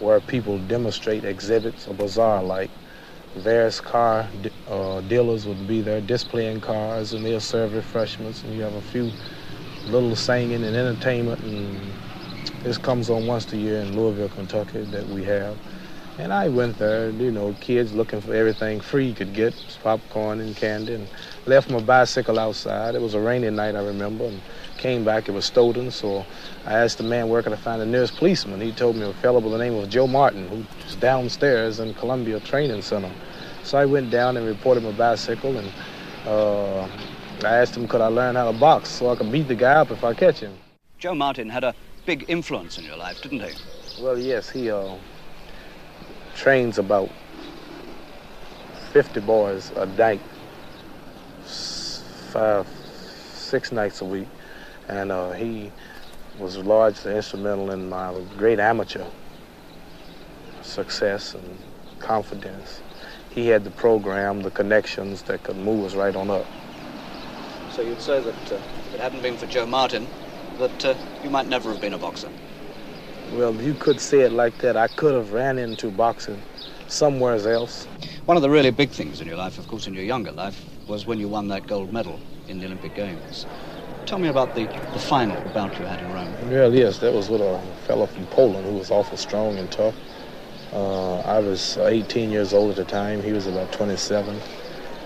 where people demonstrate exhibits, a bazaar like. Various car uh, dealers would be there displaying cars and they'll serve refreshments and you have a few little singing and entertainment and this comes on once a year in Louisville, Kentucky that we have. And I went there, you know, kids looking for everything free you could get, popcorn and candy, and left my bicycle outside. It was a rainy night, I remember, and came back, it was stolen, so I asked the man where could I find the nearest policeman. He told me a fellow by the name of Joe Martin, who was downstairs in Columbia Training Center. So I went down and reported my bicycle, and uh, I asked him could I learn how to box so I could beat the guy up if I catch him. Joe Martin had a big influence in your life, didn't he? Well, yes, he uh, trains about 50 boys a night, five, six nights a week. And uh, he was largely instrumental in my great amateur success and confidence. He had the program, the connections that could move us right on up. So you'd say that uh, if it hadn't been for Joe Martin, that uh, you might never have been a boxer? Well, you could say it like that. I could have ran into boxing somewhere else. One of the really big things in your life, of course, in your younger life, was when you won that gold medal in the Olympic Games. Tell me about the, the final bout you had in Rome. Well, yes, that was with a fellow from Poland who was awful strong and tough. Uh, I was 18 years old at the time. He was about 27.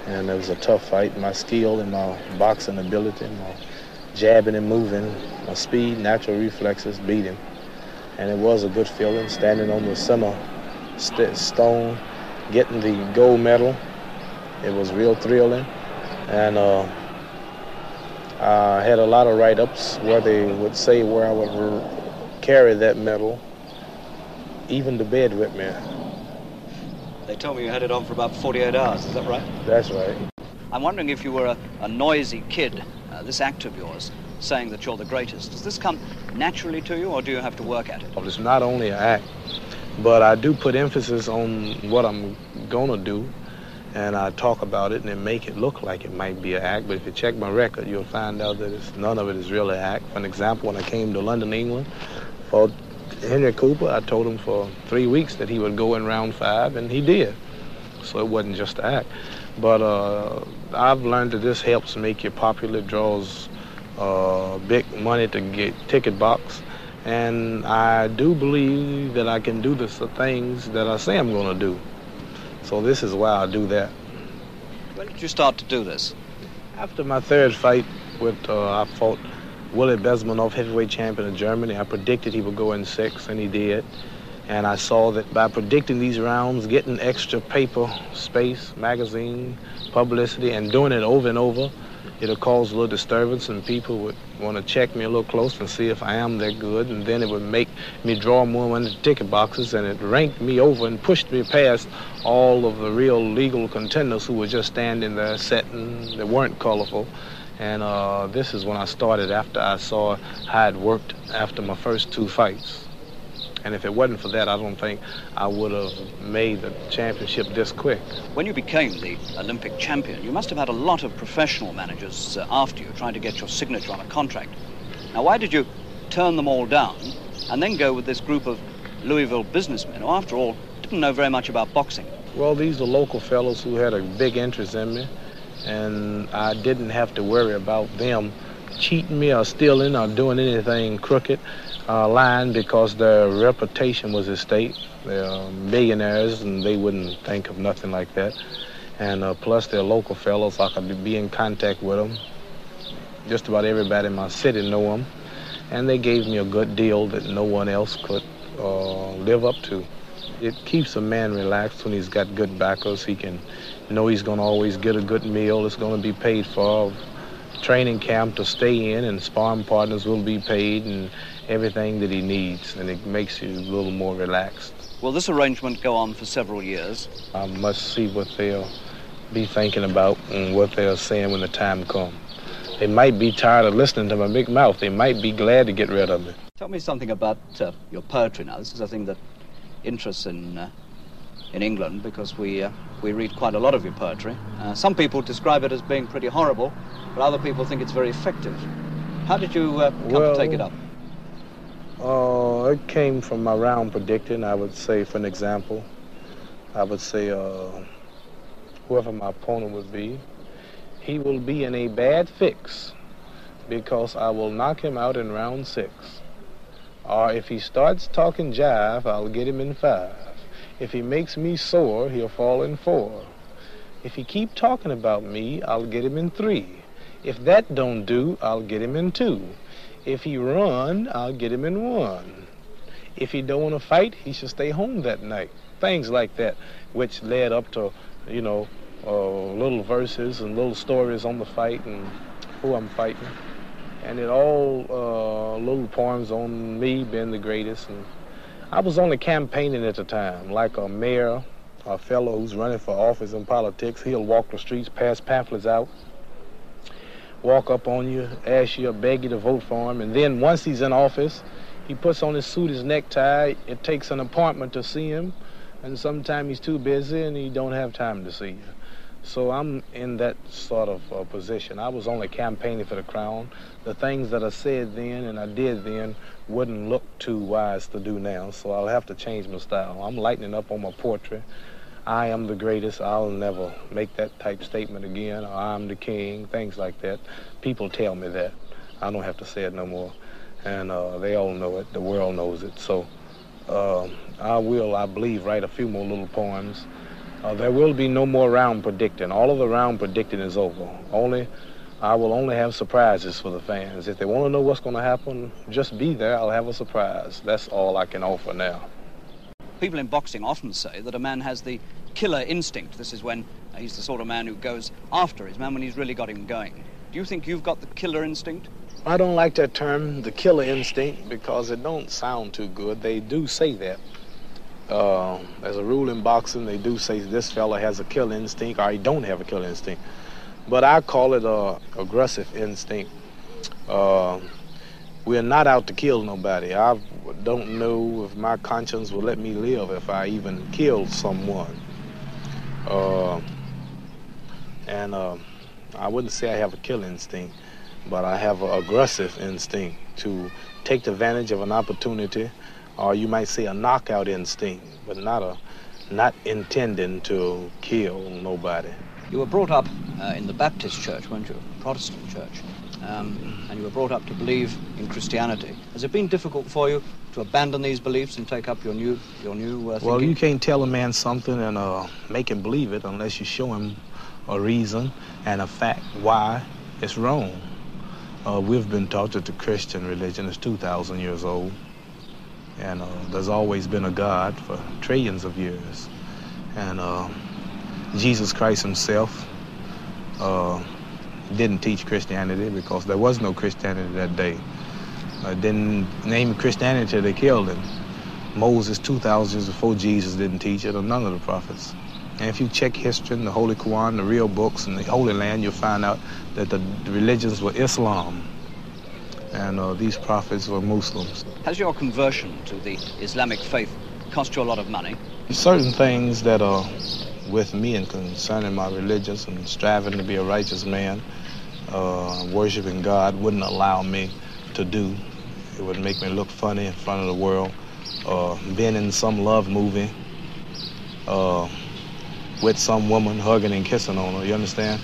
And it was a tough fight. My skill and my boxing ability, my jabbing and moving, my speed, natural reflexes beat him. And it was a good feeling standing on the center st- stone, getting the gold medal. It was real thrilling. And uh, I had a lot of write-ups where they would say where I would r- carry that medal, even to bed with me. They told me you had it on for about 48 hours, is that right? That's right. I'm wondering if you were a, a noisy kid, uh, this act of yours, saying that you're the greatest. Does this come naturally to you, or do you have to work at it? Well, it's not only an act, but I do put emphasis on what I'm going to do, and I talk about it and then make it look like it might be an act. But if you check my record, you'll find out that none of it is really act. For an example, when I came to London, England, for Henry Cooper, I told him for three weeks that he would go in round five, and he did. So it wasn't just an act. But uh, I've learned that this helps make you popular, draws uh, big money to get ticket box. And I do believe that I can do the things that I say I'm going to do. So this is why I do that. When did you start to do this? After my third fight with, uh, I fought Willi Besmanoff, heavyweight champion of Germany. I predicted he would go in six, and he did. And I saw that by predicting these rounds, getting extra paper space, magazine, publicity, and doing it over and over, it'll cause a little disturbance and people would want to check me a little close and see if I am that good and then it would make me draw more into ticket boxes and it ranked me over and pushed me past all of the real legal contenders who were just standing there sitting that weren't colorful and uh, this is when I started after I saw how it worked after my first two fights. And if it wasn't for that, I don't think I would have made the championship this quick. When you became the Olympic champion, you must have had a lot of professional managers uh, after you trying to get your signature on a contract. Now, why did you turn them all down and then go with this group of Louisville businessmen who, after all, didn't know very much about boxing? Well, these are local fellows who had a big interest in me, and I didn't have to worry about them cheating me or stealing or doing anything crooked uh, line because their reputation was at stake. They're millionaires and they wouldn't think of nothing like that. And uh, plus, they're local fellows. I could be in contact with them. Just about everybody in my city know them. And they gave me a good deal that no one else could uh, live up to. It keeps a man relaxed when he's got good backers. He can know he's going to always get a good meal. It's going to be paid for. Training camp to stay in, and sparring partners will be paid, and everything that he needs, and it makes you a little more relaxed. Will this arrangement go on for several years? I must see what they'll be thinking about and what they're saying when the time comes. They might be tired of listening to my big mouth. They might be glad to get rid of me. Tell me something about uh, your poetry now. This is a thing that interests in uh, in England because we uh, we read quite a lot of your poetry. Uh, some people describe it as being pretty horrible, but other people think it's very effective. How did you uh, come well, to take it up? Uh, it came from my round predicting. I would say, for an example, I would say uh, whoever my opponent would be, he will be in a bad fix because I will knock him out in round six. Or if he starts talking jive, I'll get him in five. If he makes me sore, he'll fall in four. If he keep talking about me, I'll get him in three. If that don't do, I'll get him in two. If he run, I'll get him in one. If he don't want to fight, he should stay home that night. Things like that, which led up to, you know, uh, little verses and little stories on the fight and who I'm fighting. And it all uh, little poems on me being the greatest. And I was only campaigning at the time, like a mayor, a fellow who's running for office in politics. He'll walk the streets, pass pamphlets out, walk up on you, ask you, beg you to vote for him. And then once he's in office, he puts on his suit, his necktie. It takes an appointment to see him, and sometimes he's too busy and he don't have time to see you. So I'm in that sort of uh, position. I was only campaigning for the crown. The things that I said then and I did then wouldn't look too wise to do now, so I'll have to change my style. I'm lightening up on my portrait. I am the greatest. I'll never make that type statement again. Or I'm the king, things like that. People tell me that. I don't have to say it no more. And uh, they all know it. The world knows it. So uh, I will, I believe, write a few more little poems. Uh, there will be no more round predicting. All of the round predicting is over. Only, I will only have surprises for the fans. If they want to know what's going to happen, just be there. I'll have a surprise. That's all I can offer now. People in boxing often say that a man has the killer instinct. This is when uh, he's the sort of man who goes after his man when he's really got him going. Do you think you've got the killer instinct? I don't like that term, the killer instinct, because it don't sound too good. They do say that. Uh, as a rule in boxing, they do say this fella has a killer instinct or he don't have a killer instinct. But I call it a aggressive instinct. Uh, we're not out to kill nobody. I don't know if my conscience will let me live if I even killed someone. Uh, and uh, I wouldn't say I have a killing instinct, but I have an aggressive instinct to take advantage of an opportunity, or you might say a knockout instinct, but not a not intending to kill nobody. You were brought up uh, in the Baptist church, weren't you? Protestant church um, and you were brought up to believe in Christianity. Has it been difficult for you to abandon these beliefs and take up your new, your new uh, Well, you can't tell a man something and uh, make him believe it unless you show him a reason and a fact why it's wrong. Uh, we've been taught that the Christian religion is 2,000 years old, and uh, there's always been a God for trillions of years. And uh, Jesus Christ himself uh, didn't teach Christianity because there was no Christianity that day. Uh, didn't name Christianity, they killed him. Moses, 2,000 years before Jesus, didn't teach it, or none of the prophets. And if you check history and the Holy Quran, the real books, and the Holy Land, you'll find out that the, religions were Islam, and uh, these prophets were Muslims. Has your conversion to the Islamic faith cost you a lot of money? Certain things that are with me and concerning my religious and striving to be a righteous man, uh, worshiping God wouldn't allow me to do. It would make me look funny in front of the world. Uh, being in some love movie uh, with some woman hugging and kissing on her, you understand?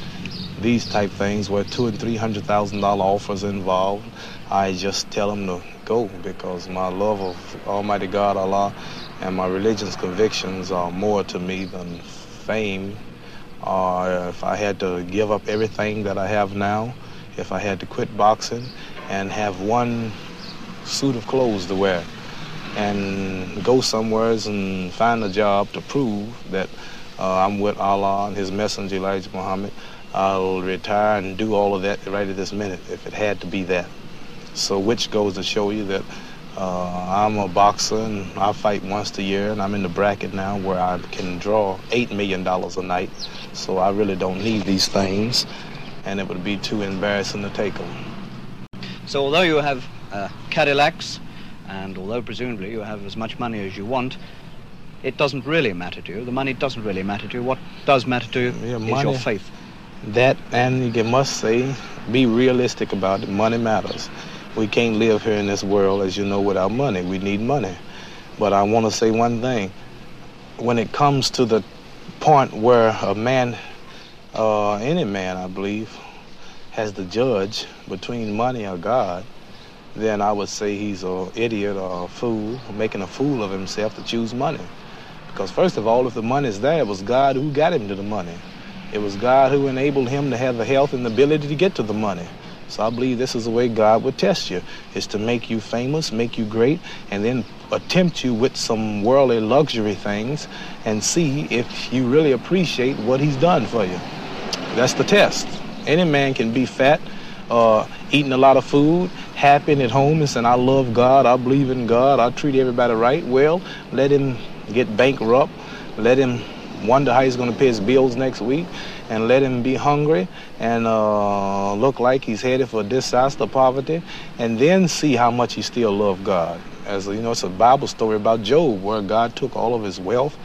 These type things where two and three hundred thousand dollar offers involved, I just tell them to go because my love of Almighty God Allah and my religion's convictions are more to me than fame, or if I had to give up everything that I have now, if I had to quit boxing and have one suit of clothes to wear and go somewheres and find a job to prove that uh, I'm with Allah and His Messenger Elijah Muhammad, I'll retire and do all of that right at this minute if it had to be that. So, which goes to show you that uh, I'm a boxer and I fight once a year, and I'm in the bracket now where I can draw $8 million a night. So I really don't need these things, and it would be too embarrassing to take them. So, although you have uh, Cadillacs, and although presumably you have as much money as you want, it doesn't really matter to you. The money doesn't really matter to you. What does matter to you yeah, is money, your faith. That, and you must say, be realistic about it. Money matters. We can't live here in this world, as you know, without money. We need money. But I want to say one thing. When it comes to the point where a man, uh, any man, I believe, has the judge between money or God, then I would say he's an idiot or a fool, making a fool of himself to choose money. Because first of all, if the money's there, it was God who got him to the money. It was God who enabled him to have the health and the ability to get to the money. So I believe this is the way God would test you, is to make you famous, make you great, and then attempt you with some worldly luxury things and see if you really appreciate what he's done for you. That's the test. Any man can be fat, uh, eating a lot of food, happy at home and saying, I love God, I believe in God, I treat everybody right. Well, let him get bankrupt, let him wonder how he's going to pay his bills next week, and let him be hungry and uh, look like he's headed for disaster, poverty, and then see how much he still loved God. As you know, it's a Bible story about Job where God took all of his wealth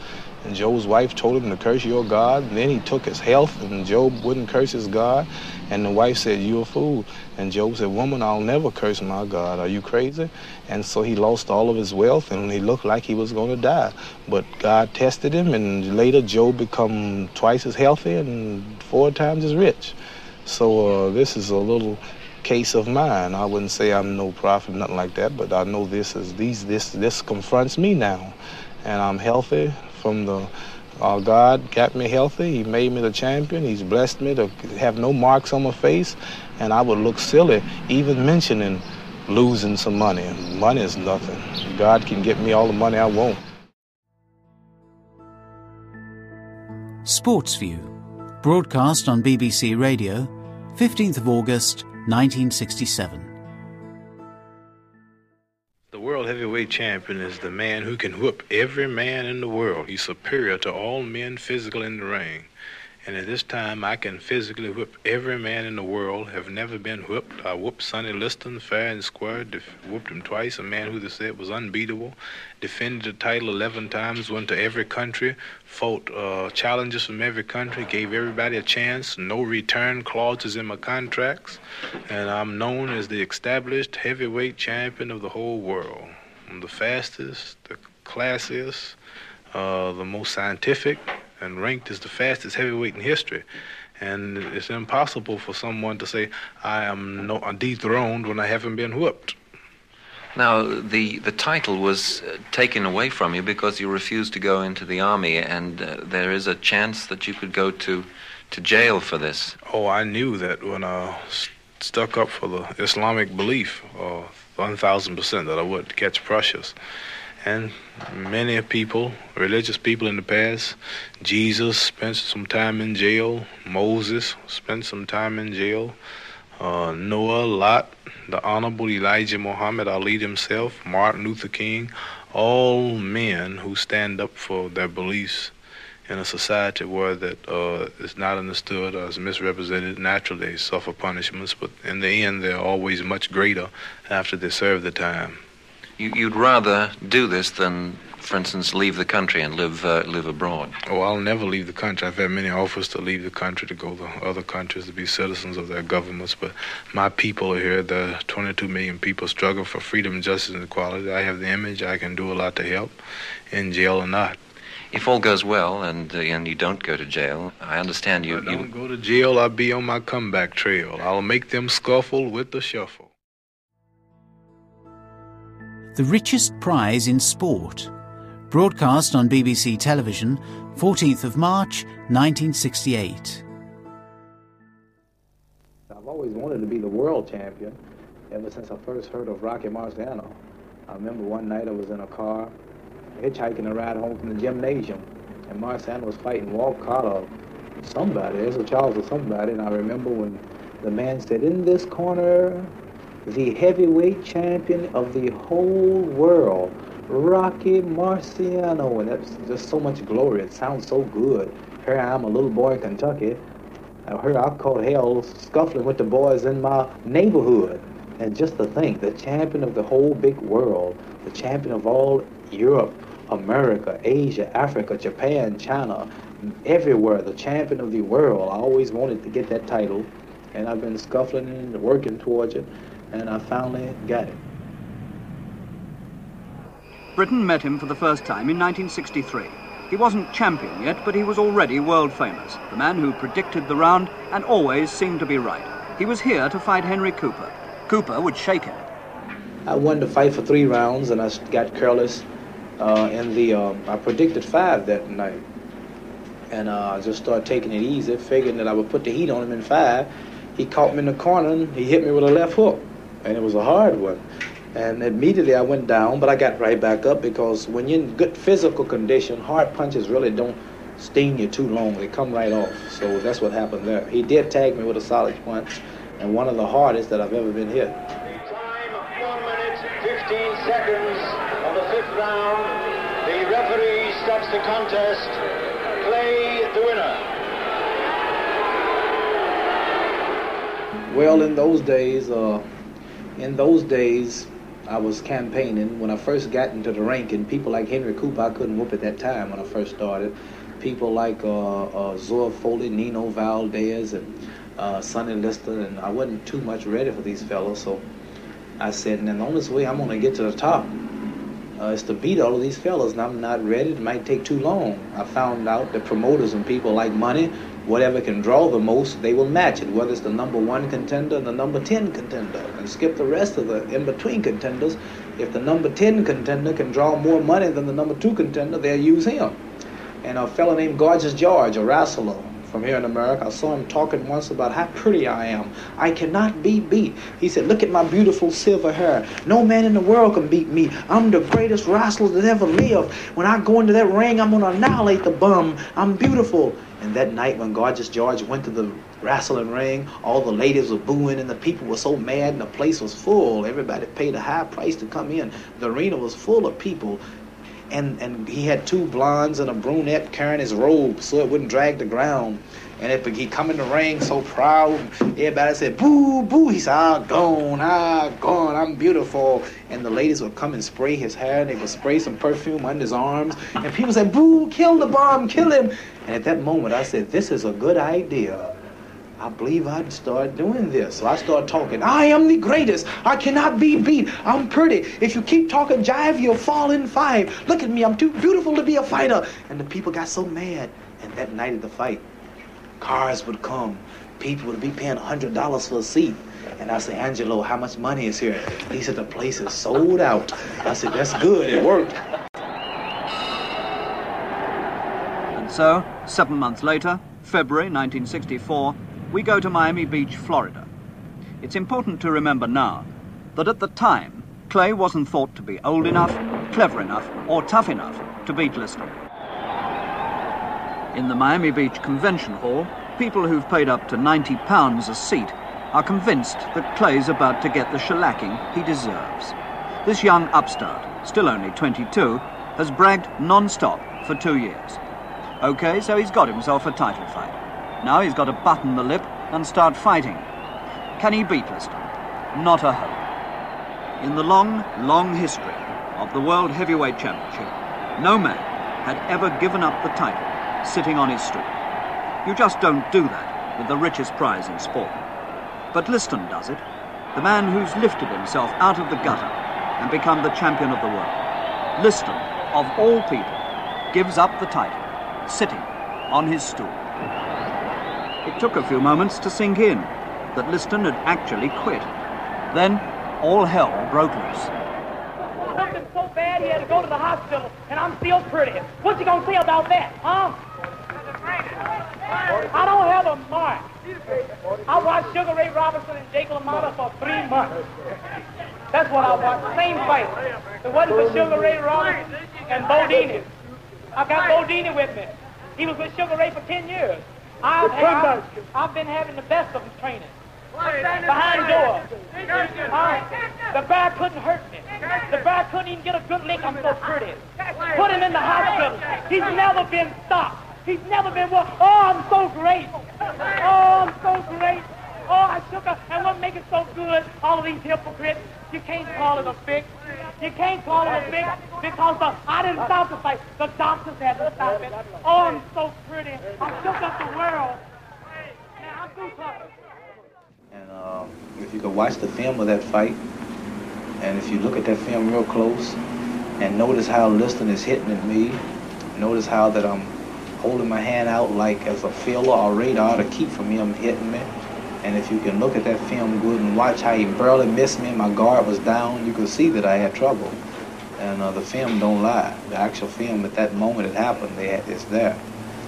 and Job's wife told him to curse your God. And then he took his health, and Job wouldn't curse his God. And the wife said, You're a fool. And Job said, Woman, I'll never curse my God. Are you crazy? And so he lost all of his wealth, and he looked like he was going to die. But God tested him, and later Job become twice as healthy and four times as rich. So uh, this is a little case of mine. I wouldn't say I'm no prophet, nothing like that, but I know this is these this this confronts me now, and I'm healthy from the uh, God got me healthy. He made me the champion. He's blessed me to have no marks on my face, and I would look silly even mentioning losing some money. Money is nothing. God can get me all the money I want. Sports View, broadcast on BBC Radio, 15th of August, 1967. The world heavyweight champion is the man who can whoop every man in the world. He's superior to all men physical in the ring. And at this time, I can physically whip every man in the world. Have never been whipped. I whooped Sonny Liston fair and square. Def- whooped him twice. A man who they said was unbeatable. Defended the title 11 times. Went to every country. Fought uh, challenges from every country. Gave everybody a chance. No return clauses in my contracts. And I'm known as the established heavyweight champion of the whole world. I'm the fastest, the classiest, uh, the most scientific, and ranked as the fastest heavyweight in history. And it's impossible for someone to say I am no, dethroned when I haven't been whooped. Now, the, the title was uh, taken away from you because you refused to go into the army, and uh, there is a chance that you could go to, to jail for this. Oh, I knew that when I st- stuck up for the Islamic belief, uh, 1,000% that I would catch Prussians. And many people, religious people in the past, Jesus spent some time in jail, Moses spent some time in jail, uh, Noah, Lot, the Honorable Elijah Muhammad Ali himself, Martin Luther King, all men who stand up for their beliefs in a society where that uh, is not understood or is misrepresented. Naturally, suffer punishments, but in the end, they're always much greater after they serve the time. You, you'd rather do this than, for instance, leave the country and live, uh, live abroad. Oh, I'll never leave the country. I've had many offers to leave the country to go to other countries to be citizens of their governments, but my people are here. The 22 million people struggle for freedom, justice, and equality. I have the image. I can do a lot to help, in jail or not. If all goes well and, uh, and you don't go to jail, I understand you. If I don't you go to jail, I'll be on my comeback trail. I'll make them scuffle with the shuffle. The richest prize in sport. Broadcast on BBC Television, 14th of March, 1968. I've always wanted to be the world champion ever since I first heard of Rocky Marciano. I remember one night I was in a car hitchhiking a ride home from the gymnasium, and Marciano was fighting Walcott or somebody, there's a Charles or somebody, and I remember when the man said, in this corner, the heavyweight champion of the whole world, Rocky Marciano, and that's just so much glory. It sounds so good. Here I am, a little boy in Kentucky. I heard I caught hell scuffling with the boys in my neighborhood. And just to think, the champion of the whole big world, the champion of all Europe, America, Asia, Africa, Japan, China, everywhere, the champion of the world. I always wanted to get that title, and I've been scuffling and working towards it. And I finally got it. Britain met him for the first time in 1963. He wasn't champion yet, but he was already world famous. The man who predicted the round and always seemed to be right. He was here to fight Henry Cooper. Cooper would shake him. I won the fight for three rounds, and I got careless. Uh, in the uh, I predicted five that night, and uh, I just started taking it easy, figuring that I would put the heat on him in five. He caught me in the corner, and he hit me with a left hook, and it was a hard one. And immediately I went down, but I got right back up because when you're in good physical condition, hard punches really don't sting you too long. They come right off. So that's what happened there. He did tag me with a solid punch, and one of the hardest that I've ever been hit. Time of 1 minute 15 seconds of the fifth round. The referee stops the contest. Clay the winner. Well, in those days, uh, in those days, I was campaigning when I first got into the ranking. People like Henry Cooper, I couldn't whoop at that time when I first started. People like uh, uh, Zora Folley, Nino Valdes, and uh, Sonny Liston, and I wasn't too much ready for these fellows. So I said, and the only way I'm going to get to the top uh, is to beat all of these fellas, and I'm not ready. It might take too long. I found out that promoters and people like money. Whatever can draw the most, they will match it, whether it's the number one contender and the number 10 contender, and skip the rest of the in between contenders. If the number 10 contender can draw more money than the number two contender, they'll use him. And a fellow named Gorgeous George, a wrestler, from here in America. I saw him talking once about how pretty I am. I cannot be beat. He said, Look at my beautiful silver hair. No man in the world can beat me. I'm the greatest wrestler that ever lived. When I go into that ring, I'm going to annihilate the bum. I'm beautiful. And that night when Gorgeous George went to the wrestling ring, all the ladies were booing and the people were so mad and the place was full. Everybody paid a high price to come in. The arena was full of people and and he had two blondes and a brunette carrying his robe so it wouldn't drag the ground. And if he come in the ring so proud, everybody said, boo, boo. He said, ah, gone, ah, gone, I'm beautiful. And the ladies would come and spray his hair, and they would spray some perfume under his arms. And people said, boo, kill the bomb, kill him. And at that moment, I said, this is a good idea. I believe I'd start doing this. So I start talking. I am the greatest. I cannot be beat. I'm pretty. If you keep talking jive, you'll fall in five. Look at me. I'm too beautiful to be a fighter. And the people got so mad. And that night of the fight, cars would come. People would be paying $100 for a seat. And I said, Angelo, how much money is here? He said, the place is sold out. I said, that's good. It worked. And so, seven months later, February 1964, we go to Miami Beach, Florida. It's important to remember now that at the time, Clay wasn't thought to be old enough, clever enough, or tough enough to beat Liston. In the Miami Beach Convention Hall, people who've paid up to 90 pounds a seat are convinced that Clay's about to get the shellacking he deserves. This young upstart, still only 22, has bragged non-stop for two years. Okay, so he's got himself a title fight. Now he's got to button the lip and start fighting. Can he beat Liston? Not a hope. In the long, long history of the World Heavyweight Championship, no man had ever given up the title sitting on his stool. You just don't do that with the richest prize in sport. But Liston does it, the man who's lifted himself out of the gutter and become the champion of the world. Liston, of all people, gives up the title, sitting on his stool. It took a few moments to sink in that Liston had actually quit. Then all hell broke loose. Oh, Something so bad he had to go to the hospital, and I'm still pretty. What's he gonna say about that, huh? I don't have a mark. I watched Sugar Ray Robinson and Jake LaMotta for three months. That's what I watched. Same fight. It wasn't for Sugar Ray Robinson and Bundini. I got Bundini with me. He was with Sugar Ray for 10 years. I've, had, I've been having the best of them training. Behind doors. Uh, the bear couldn't hurt me. The bear couldn't even get a good lick. I'm so pretty. Put him in the hospital. He's never been stopped. He's never been what? Oh, I'm so great. Oh, I'm so great. Oh, I shook her. And what makes it so good? All of these hypocrites. You can't call it a fix. You can't call it a fix because the, I didn't stop the fight. The doctors had to stop it. Oh, I'm so pretty. I shook up the world. Now I'm too tough. And uh, if you could watch the film of that fight, and if you look at that film real close, and notice how Liston is hitting at me, notice how that I'm holding my hand out like as a feeler or radar to keep from him hitting me. And if you can look at that film good and watch how he barely missed me my guard was down, you can see that I had trouble. And uh, the film don't lie. The actual film at that moment it happened, they had, it's there.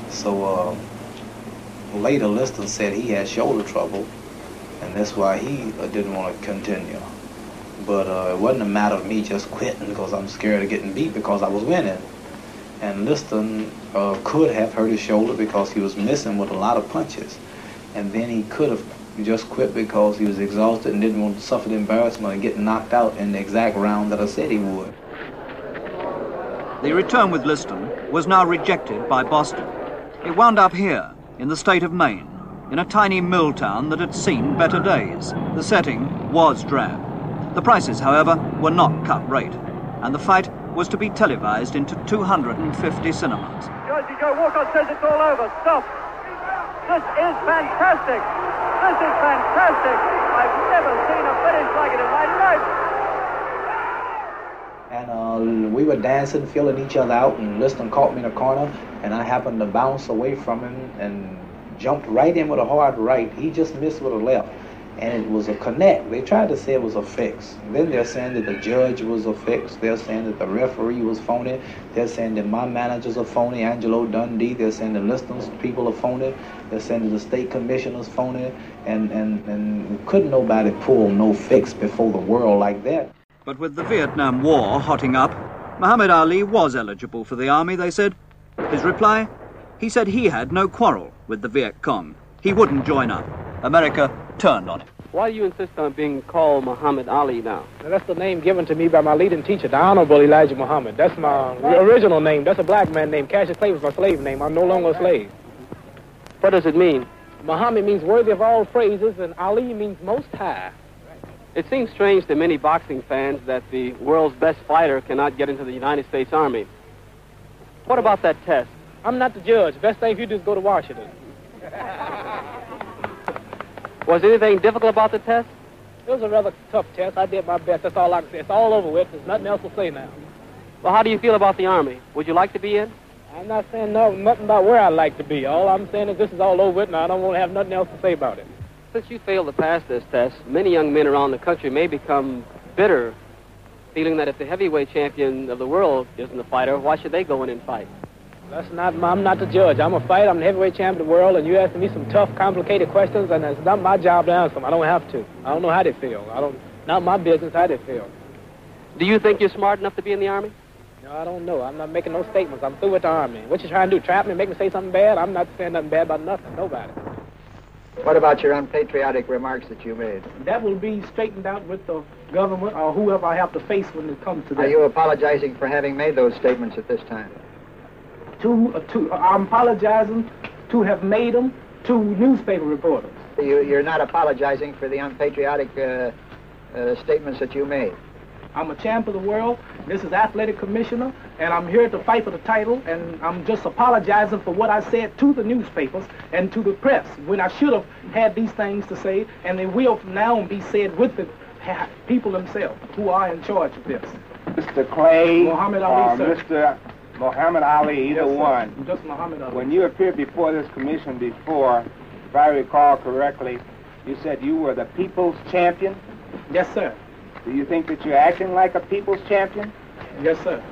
So uh, later Liston said he had shoulder trouble, and that's why he uh, didn't want to continue. But uh, it wasn't a matter of me just quitting because I'm scared of getting beat because I was winning. And Liston uh, could have hurt his shoulder because he was missing with a lot of punches. And then he could have just quit because he was exhausted and didn't want to suffer the embarrassment of getting knocked out in the exact round that I said he would. The return with Liston was now rejected by Boston. It wound up here, in the state of Maine, in a tiny mill town that had seen better days. The setting was drab. The prices, however, were not cut rate, and the fight was to be televised into 250 cinemas. Jersey Joe Walcott says it's all over. Stop. This is fantastic. This is fantastic. I've never seen a finish like it in my life. And uh, we were dancing, feeling each other out, and Liston caught me in a corner, and I happened to bounce away from him and jumped right in with a hard right. He just missed with a left, and it was a connect. They tried to say it was a fix. Then they're saying that the judge was a fix. They're saying that the referee was phony. They're saying that my managers are phony, Angelo Dundee. They're saying the Liston's people are phony. They're saying that the state commissioner's phony, and, and, and couldn't nobody pull no fix before the world like that. But with the Vietnam War hotting up, Muhammad Ali was eligible for the army, they said. His reply? He said he had no quarrel with the Viet Cong. He wouldn't join up. America turned on him. Why do you insist on being called Muhammad Ali now? Now, that's the name given to me by my leading teacher, the Honorable Elijah Muhammad. That's my original name. That's a black man name. Cassius Clay was my slave name. I'm no longer a slave. What does it mean? Muhammad means worthy of all praises, and Ali means most high. It seems strange to many boxing fans that the world's best fighter cannot get into the United States Army. What about that test? I'm not the judge. Best thing for you do is go to Washington. Was anything difficult about the test? It was a rather tough test. I did my best. That's all I can say. It's all over with. There's nothing else to say now. Well, how do you feel about the Army? Would you like to be in? I'm not saying no, nothing about where I'd like to be. All I'm saying is this is all over with, and I don't want to have nothing else to say about it. Since you failed to pass this test, many young men around the country may become bitter, feeling that if the heavyweight champion of the world isn't a fighter, why should they go in and fight? That's not. I'm not the judge. I'm a fighter. I'm the heavyweight champion of the world, and you're asking me some tough, complicated questions, and it's not my job to answer them. I don't have to. I don't know how they feel. I don't. Not my business how they feel. Do you think you're smart enough to be in the army? No, I don't know. I'm not making no statements. I'm through with the army. What you trying to do? Trap me? Make me say something bad? I'm not saying nothing bad about nothing. Nobody. What about your unpatriotic remarks that you made? That will be straightened out with the government or whoever I have to face when it comes to that. Are you apologizing for having made those statements at this time? To, uh, to, uh, I'm apologizing to have made them to newspaper reporters. You, you're not apologizing for the unpatriotic uh, uh, statements that you made. I'm a champ of the world. This is athletic commissioner, and I'm here to fight for the title. And I'm just apologizing for what I said to the newspapers and to the press when I should have had these things to say, and they will from now on be said with the ha- people themselves who are in charge of this. Mr. Clay Muhammad Ali, or sir. Mr. Muhammad Ali, either Yes, sir. one. Just Muhammad Ali. When you appeared before this commission before, if I recall correctly, you said you were the people's champion. Yes, sir. Do you think that you're acting like a people's champion? Yes, sir.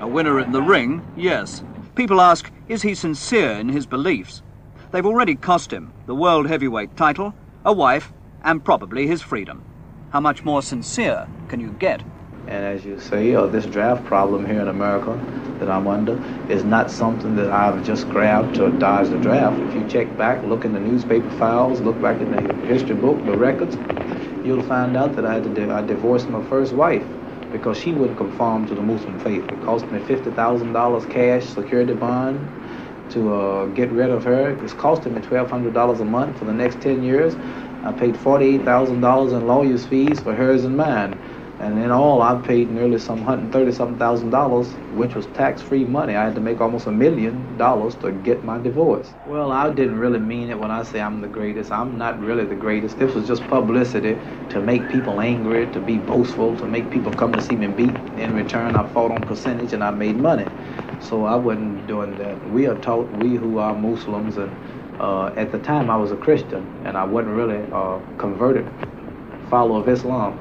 A winner in the ring, yes. People ask, is he sincere in his beliefs? They've already cost him the world heavyweight title, a wife, and probably his freedom. How much more sincere can you get? And as you say, uh, this draft problem here in America that I'm under is not something that I've just grabbed to dodge the draft. If you check back, look in the newspaper files, look back in the history book, the records, you'll find out that I had to di- I divorced my first wife because she wouldn't conform to the Muslim faith. It cost me fifty thousand dollars cash security bond to uh, get rid of her. It's costing me twelve hundred dollars a month for the next ten years. I paid forty-eight thousand dollars in lawyers' fees for hers and mine. And in all, I paid nearly some hundred thirty something thousand dollars, which was tax-free money. I had to make almost a million dollars to get my divorce. Well, I didn't really mean it when I say I'm the greatest. I'm not really the greatest. This was just publicity to make people angry, to be boastful, to make people come to see me beat. In return, I fought on percentage and I made money. So I wasn't doing that. We are taught, we who are Muslims, and uh, at the time I was a Christian and I wasn't really uh, converted follower of Islam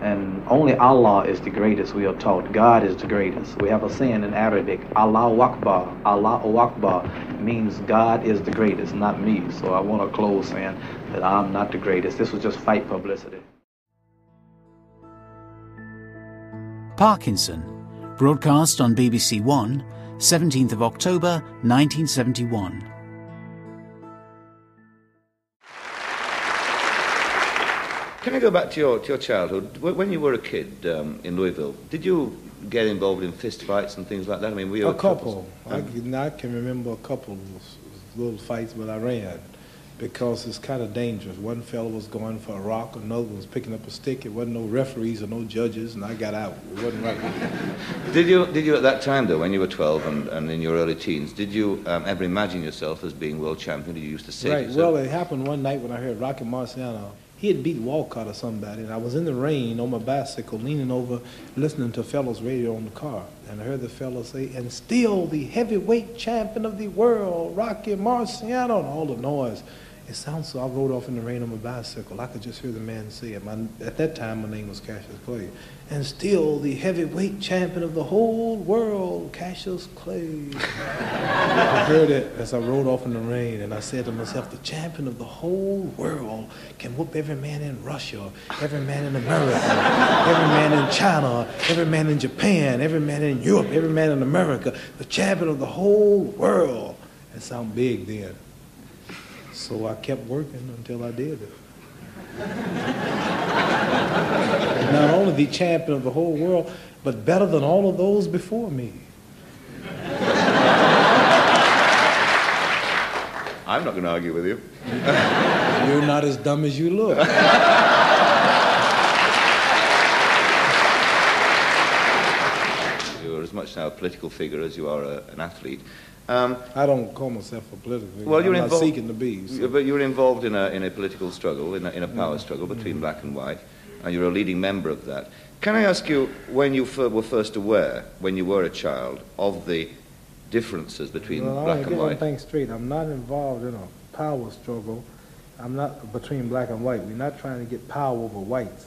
and only Allah is the greatest, we are taught. God is the greatest. We have a saying in Arabic, Allah Akbar. Allah Akbar means God is the greatest, not me. So I want to close saying that I'm not the greatest. This was just fight publicity. Parkinson, broadcast on BBC One, 17th of October 1971. Can I go back to your, to your childhood? When you were a kid um, in Louisville, did you get involved in fist fights and things like that? I mean, we were a couple. I, I, can remember a couple of little fights, but I ran because it's kind of dangerous. One fellow was going for a rock, another was picking up a stick. It wasn't no referees or no judges, and I got out. It wasn't right. did you, did you at that time, though, when you were 12 and, and in your early teens, did you um, ever imagine yourself as being world champion? Did you used to say Right. Well, it happened one night when I heard Rocky Marciano he had beat Walcott or somebody, and I was in the rain on my bicycle, leaning over, listening to fellows' radio on the car, and I heard the fellow say, "And still the heavyweight champion of the world, Rocky Marciano," and all the noise. It sounds so. I rode off in the rain on my bicycle. I could just hear the man say it. My, at that time, my name was Cassius Clay. And still the heavyweight champion of the whole world, Cassius Clay. I heard it as I rode off in the rain, and I said to myself, the champion of the whole world can whoop every man in Russia, every man in America, every man in China, every man in Japan, every man in Europe, every man in America. The champion of the whole world. It sounded big then. So I kept working until I did it. Not only the champion of the whole world, but better than all of those before me. I'm not going to argue with you. You're not as dumb as you look. You're as much now a political figure as you are a, an athlete. Um, I don't call myself a political. figure. Well, you're I'm involved, seeking to be. So. But you're involved in a, in a political struggle, in a, in a power mm. struggle between mm. black and white, and you're a leading member of that. Can I ask you, when you were first aware, when you were a child, of the differences between well, black and white? One thing straight. I'm not involved in a power struggle. I'm not between black and white. We're not trying to get power over whites.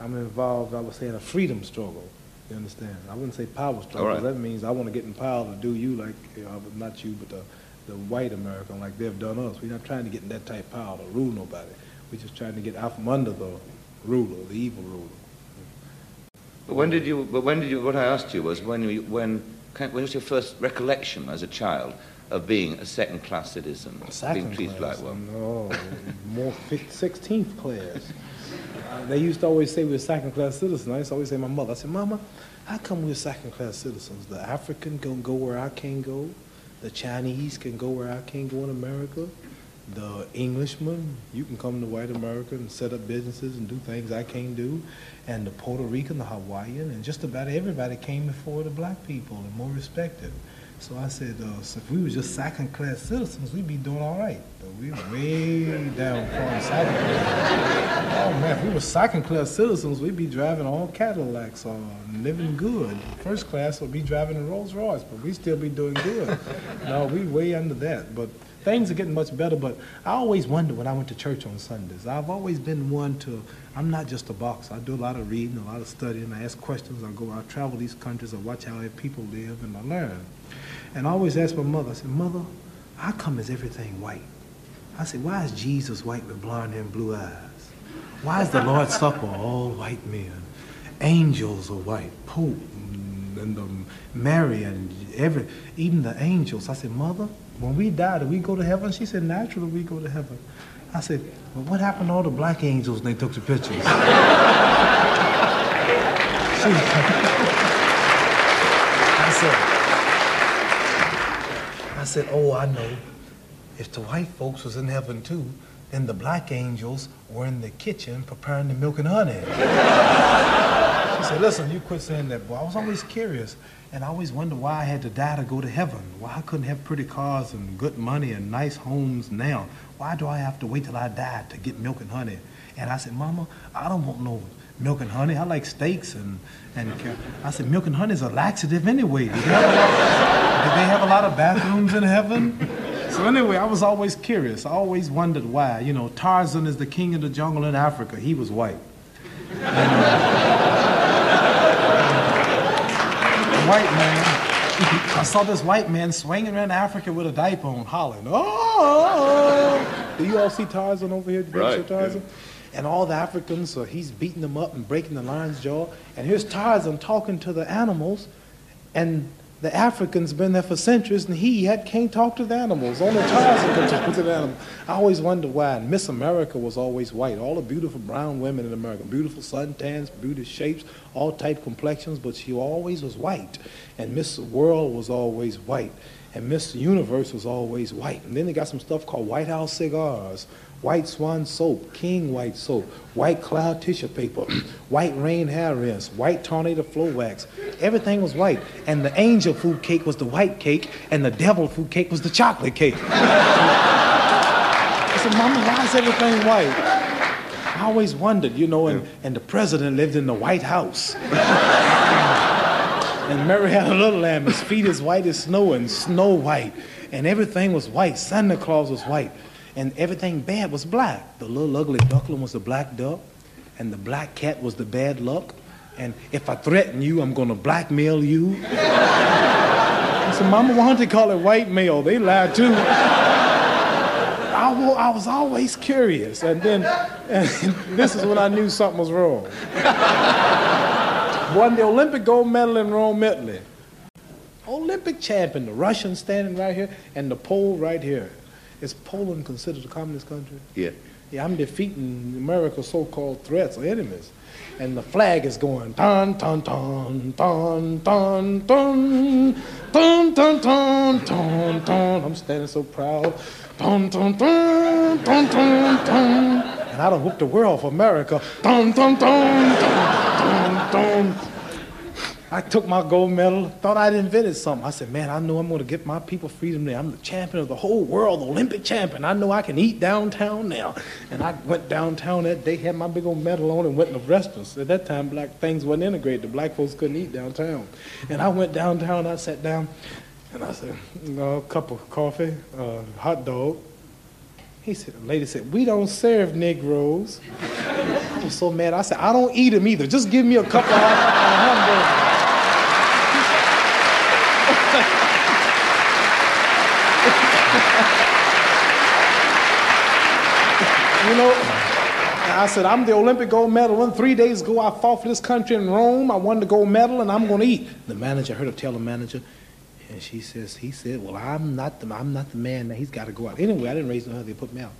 I'm involved, I would say, in a freedom struggle. You understand? I wouldn't say power struggle. Right. That means I want to get in power to do you like, you know, not you, but the, the white American like they've done us. We're not trying to get in that type of power to rule nobody. We're just trying to get out from under the ruler, the evil ruler. But when did you? But when did you? What I asked you was when you, when when was your first recollection as a child of being a second-class citizen, second being treated class, like one? No, more sixteenth class they used to always say we are second class citizens. I used to always say my mother, I said, Mama, how come we're second class citizens? The African can go where I can't go. The Chinese can go where I can't go in America. The Englishman, you can come to white America and set up businesses and do things I can't do. And the Puerto Rican, the Hawaiian, and just about everybody came before the black people and more respected. So I said, uh, so if we were just second class citizens, we'd be doing all right. But we were way down from second class. Oh man, if we were second class citizens, we'd be driving all Cadillacs or living good. First class would be driving a Rolls Royce, but we'd still be doing good. no, we way under that. But things are getting much better. But I always wonder when I went to church on Sundays. I've always been one to. I'm not just a boxer. I do a lot of reading, a lot of studying. I ask questions. I go. I travel these countries. I watch how people live, and I learn. And I always ask my mother, I said, Mother, how come is everything white? I said, why is Jesus white with blonde hair and blue eyes? Why is the Lord's Supper all white men? Angels are white, Pope and the Mary and every, even the angels. I said, Mother, when we die, do we go to heaven? She said, naturally we go to heaven. I said, well, what happened to all the black angels when they took the pictures? she, I said, I said, oh, I know. If the white folks was in heaven too, then the black angels were in the kitchen preparing the milk and honey. she said, listen, you quit saying that, boy. I was always curious. And I always wondered why I had to die to go to heaven. Why I couldn't have pretty cars and good money and nice homes now. Why do I have to wait till I die to get milk and honey? And I said, Mama, I don't want no milk and honey. I like steaks and, and I said, milk and honey is a laxative anyway. Did they have a lot, did they have a lot of bathrooms in heaven? So anyway, I was always curious. I always wondered why. You know, Tarzan is the king of the jungle in Africa. He was white. And, uh, white man. I saw this white man swinging around Africa with a diaper on, hollering, oh! Do you all see Tarzan over here? Did Right, Tarzan? And all the Africans, uh, he's beating them up and breaking the lion's jaw. And here's Tarzan talking to the animals, and the Africans been there for centuries, and he yet can't talk to the animals. Only Tarzan can talk to the animals. I always wondered why. And Miss America was always white. All the beautiful brown women in America, beautiful suntans, beautiful shapes, all type complexions, but she always was white. And Miss World was always white. And Miss Universe was always white. And then they got some stuff called White House cigars, White Swan soap, King White soap, White Cloud tissue paper, White Rain hair rinse, White Tornado flow wax. Everything was white. And the angel food cake was the white cake, and the devil food cake was the chocolate cake. I said, Mama, why is everything white? I always wondered, you know, and, and the president lived in the White House. and Mary had a little lamb, his feet as white as snow and snow white. And everything was white. Santa Claus was white. And everything bad was black. The little ugly duckling was the black duck, and the black cat was the bad luck. And if I threaten you, I'm to blackmail you. so Mama, wanted don't call it white mail? They lied too. I was always curious. And then and this is when I knew something was wrong. Won the Olympic gold medal in Rome, Italy. Olympic champion, the Russian standing right here, and the Pole right here. Is Poland considered a communist country? Yeah. Yeah, I'm defeating America's so-called threats or enemies. And the flag is going dun dun dun dun dun dun dun dun dun dun dun. I'm standing so proud. Dun dun dun dun dun dun. And I done whooped the world for America. Dun dun dun dun dun dun. I took my gold medal, thought I'd invented something. I said, man, I know I'm going to get my people freedom there. I'm the champion of the whole world, Olympic champion. I know I can eat downtown now. And I went downtown that day, had my big old medal on, and went the restaurants. At that time, black things wasn't integrated. The black folks couldn't eat downtown. And I went downtown, I sat down, and I said, a cup of coffee, uh, hot dog. He said, the lady said, we don't serve Negroes. I was so mad. I said, I don't eat them either. Just give me a couple of hamburgers. You know, I said, I'm the Olympic gold medal. One three days ago, I fought for this country in Rome. I won the gold medal, and I'm going to eat. The manager I heard her tell the manager, and she says, he said, well, I'm not the, I'm not the man. That he's got to go out. Anyway, I didn't raise no hell. They put me out.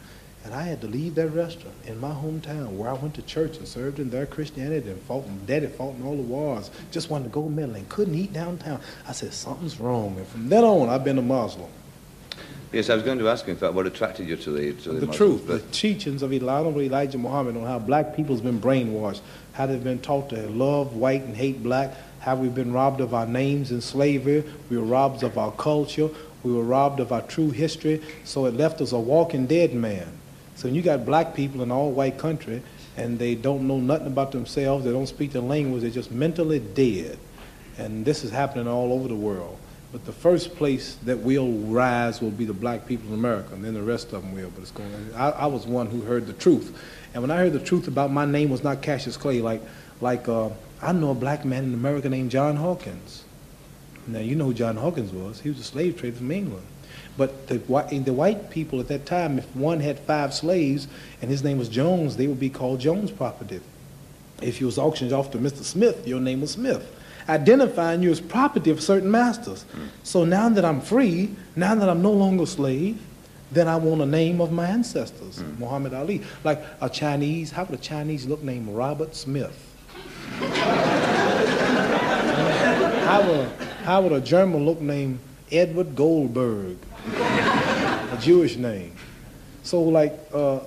And I had to leave that restaurant in my hometown where I went to church and served in their Christianity and fought, and daddy fought in all the wars. Just won the gold medal and couldn't eat downtown. I said, something's wrong. And from then on, I've been a Muslim. Yes, I was going to ask you, in fact, what attracted you to the to the, the truth, the teachings of Elijah, Elijah Muhammad on how black people's been brainwashed, how they've been taught to love white and hate black, how we've been robbed of our names in slavery, we were robbed of our culture, we were robbed of our true history, so it left us a walking dead man. So you got black people in all white country and they don't know nothing about themselves, they don't speak the language, they're just mentally dead. And this is happening all over the world. But the first place that will rise will be the black people in America, and then the rest of them will. But it's going. I, I was one who heard the truth, and when I heard the truth about my name was not Cassius Clay, like, like uh, I know a black man in America named John Hawkins. Now you know who John Hawkins was. He was a slave trader from England. But the, the white people at that time, if one had five slaves and his name was Jones, they would be called Jones property. If you was auctioned off to Mr. Smith, your name was Smith, identifying you as property of certain masters. So now that I'm free, now that I'm no longer a slave, then I want a name of my ancestors, Muhammad Ali. Like a Chinese, how would a Chinese look named Robert Smith? how, would a, how would a German look named Edward Goldberg? a Jewish name. So like, uh,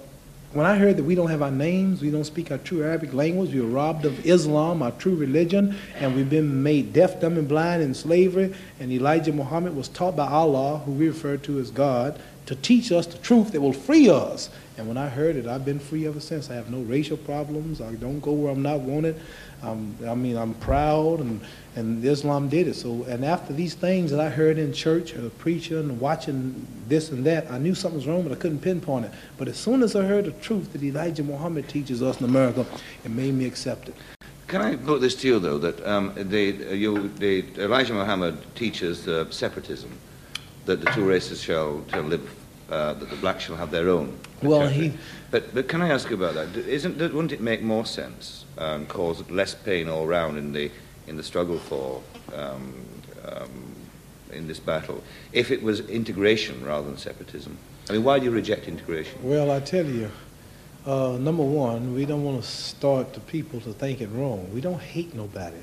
when I heard that we don't have our names, we don't speak our true Arabic language, we were robbed of Islam, our true religion, and we've been made deaf, dumb, and blind in slavery, and Elijah Muhammad was taught by Allah, who we refer to as God, to teach us the truth that will free us. And when I heard it, I've been free ever since. I have no racial problems. I don't go where I'm not wanted. I mean, I'm proud, and, and Islam did it. So, and after these things that I heard in church, or preaching, and watching this and that, I knew something was wrong, but I couldn't pinpoint it. But as soon as I heard the truth that Elijah Muhammad teaches us in America, it made me accept it. Can I put this to you, though, that um, the, uh, you, the Elijah Muhammad teaches uh, separatism, that the two races shall, shall live, uh, that the blacks shall have their own. Well, he- But, but can I ask you about that? Isn't, wouldn't it make more sense and cause less pain all round in the, in the struggle for, um, um, in this battle, if it was integration rather than separatism? I mean, why do you reject integration? Well, I tell you, uh, number one, we don't want to start the people to think it wrong. We don't hate nobody.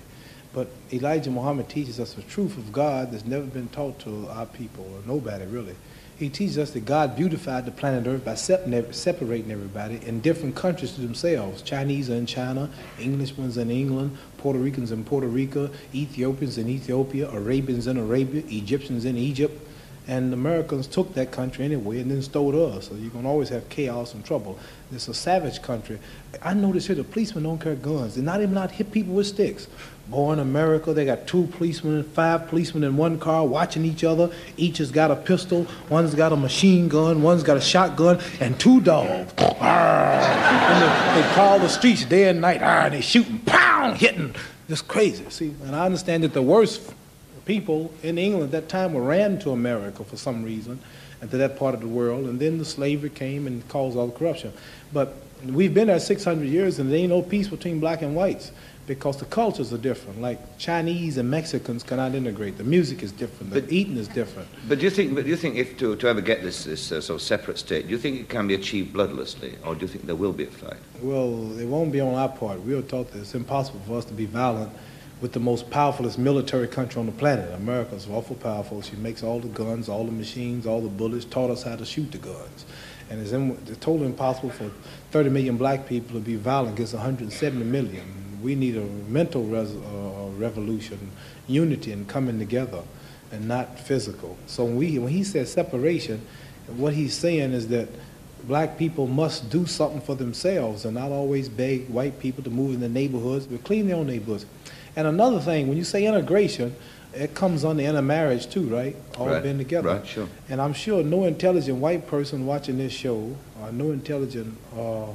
But Elijah Muhammad teaches us the truth of God that's never been taught to our people, or nobody really. He teaches us that God beautified the planet Earth by sep- separating everybody in different countries to themselves. Chinese are in China, Englishmen in England, Puerto Ricans in Puerto Rico, Ethiopians in Ethiopia, Arabians in Arabia, Egyptians in Egypt. And Americans took that country anyway and then stole us. So you're going to always have chaos and trouble. It's a savage country. I notice here the policemen don't carry guns. They're not even out hit people with sticks. Boy, in America, they got two policemen five policemen in one car watching each other. Each has got a pistol. One's got a machine gun. One's got a shotgun. And two dogs. And they, they call the streets day and night. And they shooting, pound, hitting. Just crazy. See, and I understand that the worst people in England at that time were ran to America for some reason, and to that part of the world, and then the slavery came and caused all the corruption. But we've been there 600 years, and there ain't no peace between black and whites because the cultures are different. Like Chinese and Mexicans cannot integrate. The music is different. The eating is different. But do you think, but do you think if to, to ever get this, this uh, sort of separate state, do you think it can be achieved bloodlessly, or do you think there will be a fight? Well, it won't be on our part. We are taught that it's impossible for us to be violent with the most powerfulest military country on the planet. America's awful powerful. She makes all the guns, all the machines, all the bullets, taught us how to shoot the guns. And it's, in, it's totally impossible for 30 million black people to be violent against 170 million. We need a mental res, uh, revolution, unity, and coming together, and not physical. So when, we, when he says separation, what he's saying is that black people must do something for themselves and not always beg white people to move in the neighborhoods, but clean their own neighborhoods. And another thing, when you say integration, it comes under intermarriage too, right? All Right, being together. right, sure. And I'm sure no intelligent white person watching this show, or no intelligent uh,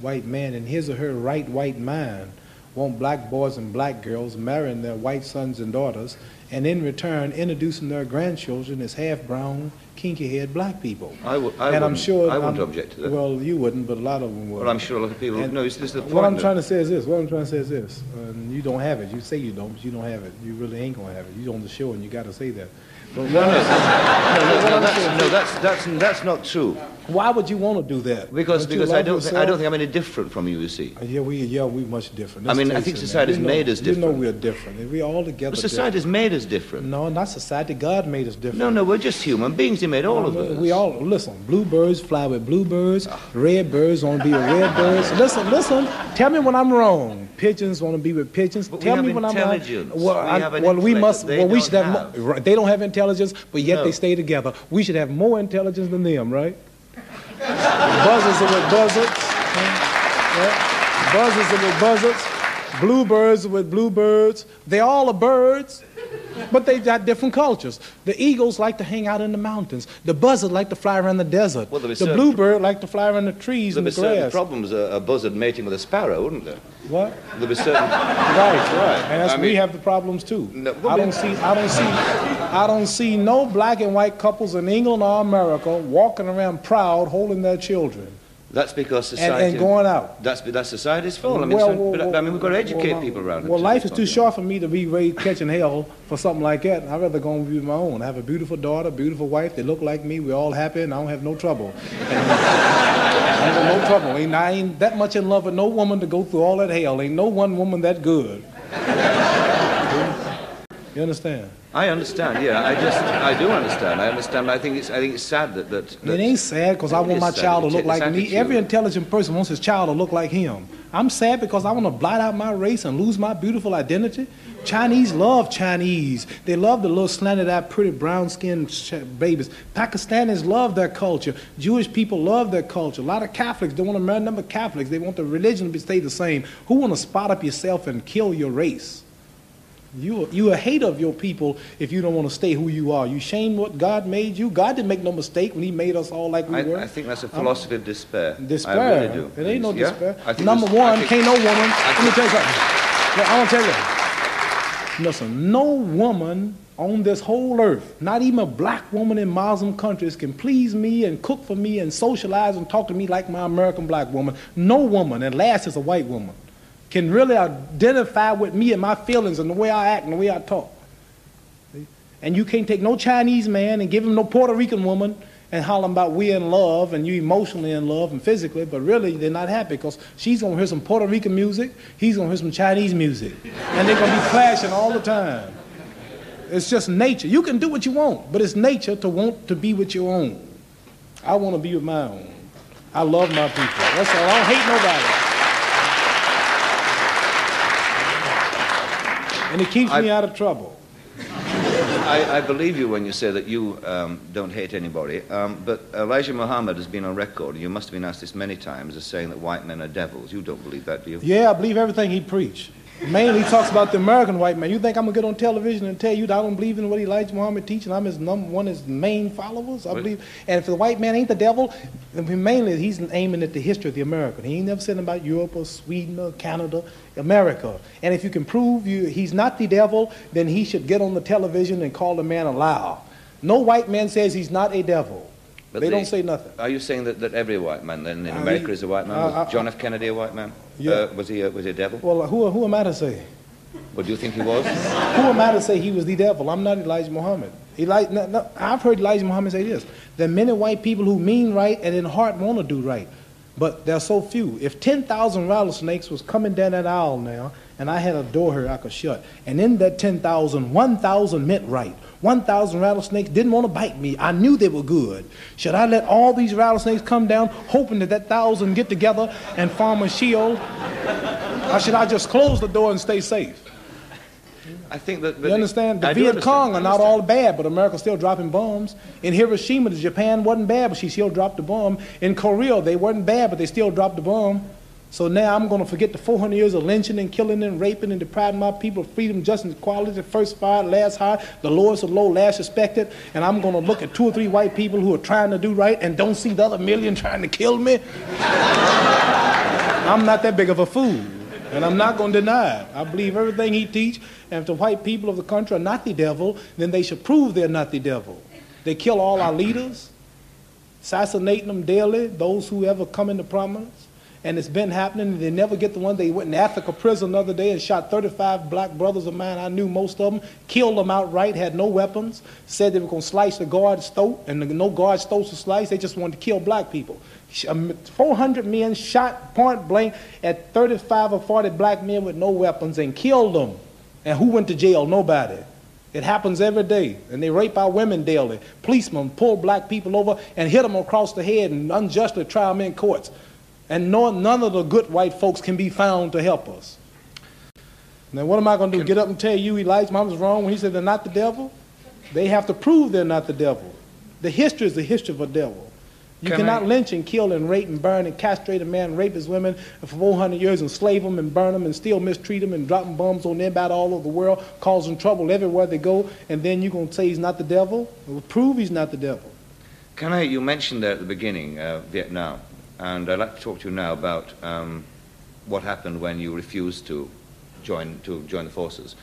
white man in his or her right white mind, want black boys and black girls marrying their white sons and daughters, and in return introducing their grandchildren as half brown, kinky-haired black people. I, w- I and I'm wouldn't- sure I wouldn't I'm- object to that. Well, you wouldn't, but a lot of them would. Well, I'm sure a lot of people. And no, it's, it's the point. What I'm trying to say is this. What I'm trying to say is this. And you don't have it. You say you don't, but you don't have it. You really ain't gonna have it. You're on the show, and you got to say that. No, no, no, no, that's, no, that's, that's, that's not true. Why would you want to do that? Because, because I don't, think, I don't think I'm any different from you, you see. Uh, Yeah, we yeah we much different. I mean, I think society's made us different. You know we're different. and We all together. But society's made us different. No, not society. God made us different. No, no, we're just human beings. He made all of us. We all listen. Bluebirds fly with bluebirds. Red birds want to be with red birds. Listen, listen. Tell me when I'm wrong. Pigeons want to be with pigeons. Tell me when I'm wrong. Well, We I- have an well, we must. they well, we should have. they don't have intelligence, but yet No. they stay together. We should have more intelligence than them, right? Buzzards are with buzzards. Yeah. Buzzards are with buzzards. Bluebirds with bluebirds. They all are birds, but they got different cultures. The eagles like to hang out in the mountains. The buzzard like to fly around the desert. Well, the bluebird like to fly around the trees and There'd and be the certain grass. problems, a, a buzzard mating with a sparrow, wouldn't there? What? There'd be certain. Right, right. And that's I we have the problems too. No, I don't see I don't see I don't see no black and white couples in England or America walking around proud holding their children That's because society. and going out. That's that's society's fault. I mean, Well, well, but, I mean, we've got to educate well, people around. It. Well, life is too short for me to be raised catching hell for something like that. I'd rather go and be my own. I have a beautiful daughter, beautiful wife. They look like me. We're all happy, and I don't have no trouble. I got no trouble. Ain't, I ain't that much in love with no woman to go through all that hell. Ain't no one woman that good. You understand? I understand. Yeah, I just I do understand. I understand. I think it's I think it's sad that that. that It ain't sad because I want my child to look like me. Every intelligent person wants his child to look like him. I'm sad because I want to blot out my race and lose my beautiful identity. Chinese love Chinese. They love the little slanted eyed, pretty brown skinned ch- babies. Pakistanis love their culture. Jewish people love their culture. A lot of Catholics don't want to marry number Catholics. They want the religion to stay the same. Who want to spot up yourself and kill your race? You you a hater of your people if you don't want to stay who you are. You shame what God made you. God didn't make no mistake when He made us all like we I, were. I think that's a philosophy of despair. Despair. I really do. It ain't no Yeah? despair. Number one, think- can't no woman. Let me tell you something. Look, I want to tell you. Listen, no woman on this whole earth, not even a black woman in Muslim countries, can please me and cook for me and socialize and talk to me like my American black woman. No woman, and last is a white woman, can really identify with me and my feelings and the way I act and the way I talk. And you can't take no Chinese man and give him no Puerto Rican woman and holler about we in love and you emotionally in love and physically, but really they're not happy because she's gonna hear some Puerto Rican music, he's gonna hear some Chinese music, and they're gonna be clashing all the time. It's just nature. You can do what you want, but it's nature to want to be with your own. I want to be with my own. I love my people. That's all. I don't hate nobody. And it keeps me out of trouble. I, I believe you when you say that you um, don't hate anybody, um, but Elijah Muhammad has been on record, and you must have been asked this many times, as saying that white men are devils. You don't believe that, do you? Yeah, I believe everything he preached. Mainly he talks about the American white man. You think I'm gonna get on television and tell you that I don't believe in what Elijah Muhammad teaches and I'm his number one, his main followers? I Well- believe. And if the white man ain't the devil, then mainly he's aiming at the history of the American. He ain't never said about Europe or Sweden or Canada, America. And if you can prove you he's not the devil, then he should get on the television and call the man a liar. No white man says he's not a devil. But they the- don't say nothing. Are you saying that, that every white man then in Uh, America he- is a white man? Was uh, John F. Kennedy a white man? Yeah. Uh, was he a, was he a devil? Well, who, who am I to say? What do you think he was? Who am I to say he was the devil? I'm not Elijah Muhammad. Eli, no, no, I've heard Elijah Muhammad say this. There are many white people who mean right and in heart want to do right, but there are so few. If 10,000 rattlesnakes was coming down that aisle now, and I had a door here I could shut, and in that 10,000, 1,000 meant right. 1,000 rattlesnakes didn't want to bite me. I knew they were good. Should I let all these rattlesnakes come down, hoping that that thousand get together and form a shield? Or should I just close the door and stay safe? I think that. You understand? The I Viet. Cong are not all bad, but America's still dropping bombs. In Hiroshima, the Japan wasn't bad, but she still dropped the bomb. In Korea, they weren't bad, but they still dropped the bomb. So now I'm going to forget the 400 years of lynching and killing and raping and depriving my people of freedom, justice, equality, first fired, last hired, the lowest of low, last respected, and I'm going to look at two or three white people who are trying to do right and don't see the other million trying to kill me? I'm not that big of a fool, and I'm not going to deny it. I believe everything he teach, and if the white people of the country are not the devil, then they should prove they're not the devil. They kill all our leaders, assassinating them daily, those who ever come into prominence. And it's been happening. They never get the one. They went in Africa prison the other day and shot 35 black brothers of mine. I knew most of them. Killed them outright. Had no weapons. Said they were going to slice the guard's throat, and no guard's throat to slice. They just wanted to kill black people. Um, 400 men shot point blank at 35 or 40 black men with no weapons and killed them. And who went to jail? Nobody. It happens every day, and they rape our women daily. Policemen pull black people over and hit them across the head and unjustly try them in courts. And no, none of the good white folks can be found to help us. Now, what am I going to do? Get up and tell you Elijah Muhammad's wrong when he said they're not the devil? They have to prove they're not the devil. The history is the history of a devil. You Can cannot I- lynch and kill and rape and burn and castrate a man, rape his women for 400 years, enslave them and burn them and still mistreat them and dropping bombs on everybody all over the world, causing trouble everywhere they go, and then you're going to say he's not the devil? Well, prove he's not the devil. Can I? You mentioned there at the beginning uh, Vietnam, and I'd like to talk to you now about um, what happened when you refused to join to join the forces.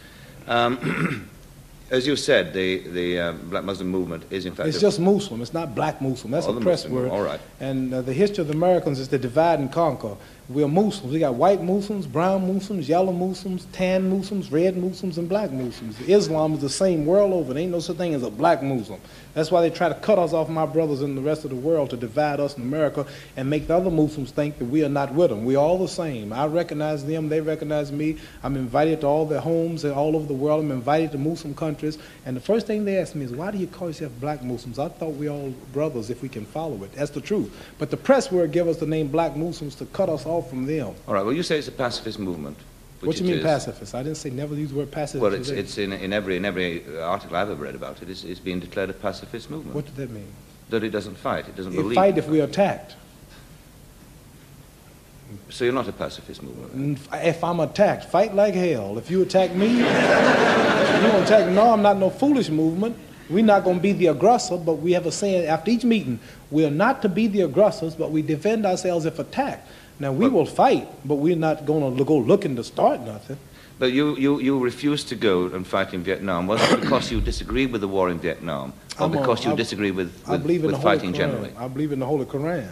Um, as you said, the the um, Black Muslim movement is in fact. It's just Muslim. It's not black Muslim. That's a press Muslim, word. all right. And uh, the history of the Americans is to divide and conquer. We're Muslims. We got white Muslims, brown Muslims, yellow Muslims, tan Muslims, red Muslims, and black Muslims. Islam is the same world over. There ain't no such thing as a black Muslim. That's why they try to cut us off my brothers in the rest of the world to divide us in America and make the other Muslims think that we are not with them. We're all the same. I recognize them. They recognize me. I'm invited to all their homes and all over the world. I'm invited to Muslim countries. And the first thing they ask me is, why do you call yourself black Muslims? I thought we all brothers if we can follow it. That's the truth. But the press will give us the name black Muslims to cut us off from them. All right, well, you say it's a pacifist movement. What do you mean is. pacifist? I didn't say never use the word pacifist. Well, it's, today. it's in, in, every, in every uh, article I've ever read about it, it's, it's been declared a pacifist movement. What does that mean? That it doesn't fight, it doesn't It believe. fight if we're attacked. So you're not a pacifist movement? If I'm attacked, fight like hell. If you attack me, you attack. No, I'm not no foolish movement. We're not going to be the aggressor, but we have a saying after each meeting: we are not to be the aggressors, but we defend ourselves if attacked. Now we will fight, but we're not going to go looking to start nothing. But you, you, you refused to go and fight in Vietnam. Was it because you disagreed with the war in Vietnam? Or I'm a- because you I- disagree with, I with, believe in with the Holy fighting Quran. generally? I believe in the Holy Quran.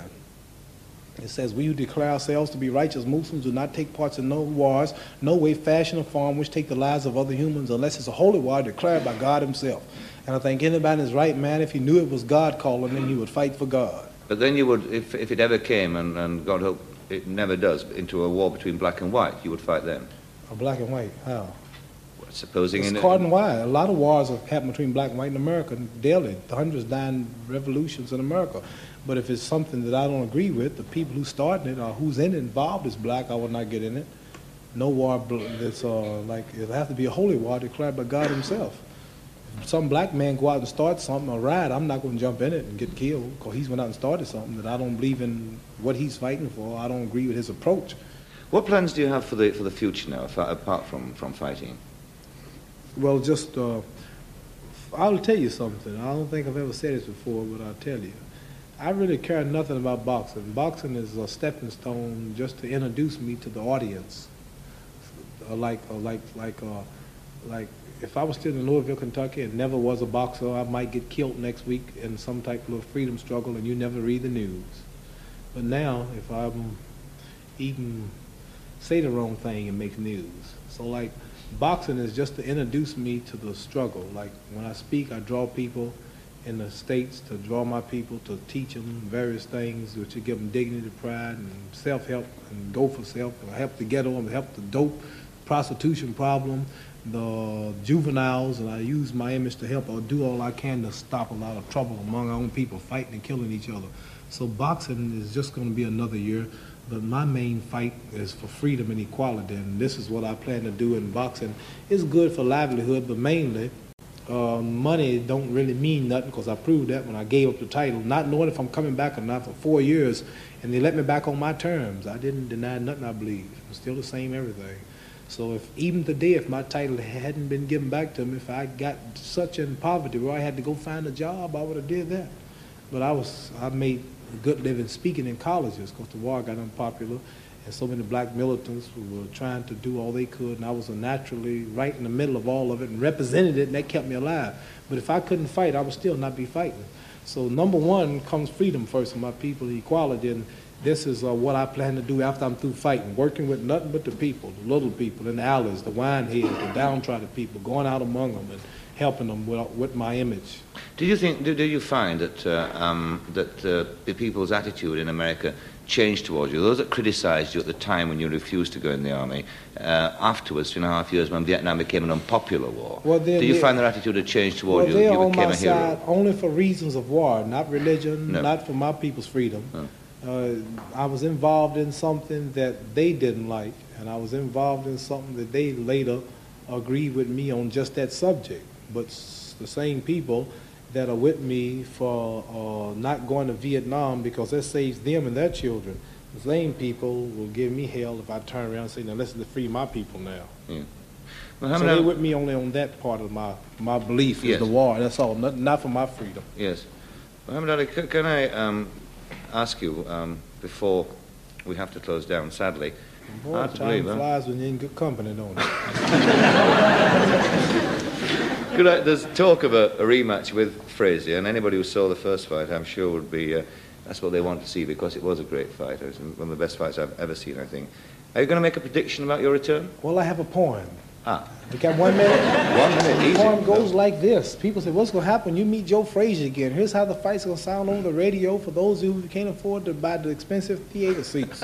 It says, We who declare ourselves to be righteous Muslims do not take parts in no wars, no way, fashion, or form which take the lives of other humans unless it's a holy war declared by God Himself. And I think anybody his right man, if he knew it was God calling him, he would fight for God. But then you would, if, if it ever came, and, and God hope it never does, into a war between black and white, you would fight them. Or black and white, how? Supposing It's in card and white. A lot of wars have happened between black and white in America daily. Hundreds dying revolutions in America. But if it's something that I don't agree with, the people who starting it or who's in it involved is black, I would not get in it. No war that's uh, like it'll have to be a holy war declared by God Himself. Some black man go out and start something or riot, I'm not going to jump in it and get killed because he's went out and started something that I don't believe in what he's fighting for. I don't agree with his approach. What plans do you have for the, for the future now, apart from, from fighting? Well, just uh, I'll tell you something. I don't think I've ever said this before, but I'll tell you. I really care nothing about boxing. Boxing is a stepping stone just to introduce me to the audience. Uh, like, uh, like, like, uh, like, if I was still in Louisville, Kentucky, and never was a boxer, I might get killed next week in some type of freedom struggle, and you never read the news. But now, if I'm even say the wrong thing, it makes news. So, like, boxing is just to introduce me to the struggle. Like, when I speak, I draw people in the states to draw my people to teach them various things which will give them dignity, pride, and self-help, and go for self, and help the ghetto, and help the dope, prostitution problem, the juveniles, and I use my image to help or do all I can to stop a lot of trouble among our own people fighting and killing each other. So boxing is just going to be another year, but my main fight is for freedom and equality, and this is what I plan to do in boxing. It's good for livelihood, but mainly uh, money don't really mean nothing because I proved that when I gave up the title, not knowing if I'm coming back or not for four years, and they let me back on my terms. I didn't deny nothing I believe. I'm still the same everything. So if even today, if my title hadn't been given back to me, if I got such in poverty where I had to go find a job, I would have did that. But I was I made a good living speaking in colleges because the war got unpopular, and so many black militants were trying to do all they could, and I was naturally right in the middle of all of it and represented it, and that kept me alive. But if I couldn't fight, I would still not be fighting. So number one comes freedom first for my people, equality, and this is uh, what I plan to do after I'm through fighting, working with nothing but the people, the little people in the alleys, the wine heads, the downtrodden people, going out among them and helping them with, with my image. Do you think? Do, do you find that uh, um, that uh, the people's attitude in America changed towards you? Those that criticised you at the time when you refused to go in the army, uh, afterwards, two and a half years when Vietnam became an unpopular war, Well, do you find their attitude had changed Well, towards you? they're You on became my a hero. side only for reasons of war, not religion, No. not for my people's freedom. Uh, I was involved in something that they didn't like, and I was involved in something that they later agreed with me on just that subject. But the same people that are with me for uh, not going to Vietnam because that saves them and their children, the same people will give me hell if I turn around and say, now to free my people now. Yeah. Well, how so many- they with me only on that part of my, my belief Yes. is the war. That's all, not, not for my freedom. Yes. Muhammad Ali, can I um, ask you um, before we have to close down? Sadly, Boy, hard to time believe, huh? flies when you're in good company, don't it? Could I, there's talk of a, a rematch with Frazier, and anybody who saw the first fight, I'm sure, would be uh, That's what they want to see because it was a great fight. It was one of the best fights I've ever seen, I think. Are you going to make a prediction about your return? Well, I have a poem. Ah. We got one minute. One minute, The easy. poem goes like this. People say, what's going to happen? You meet Joe Frazier again. Here's how the fight's going to sound over the radio for those who can't afford to buy the expensive theater seats.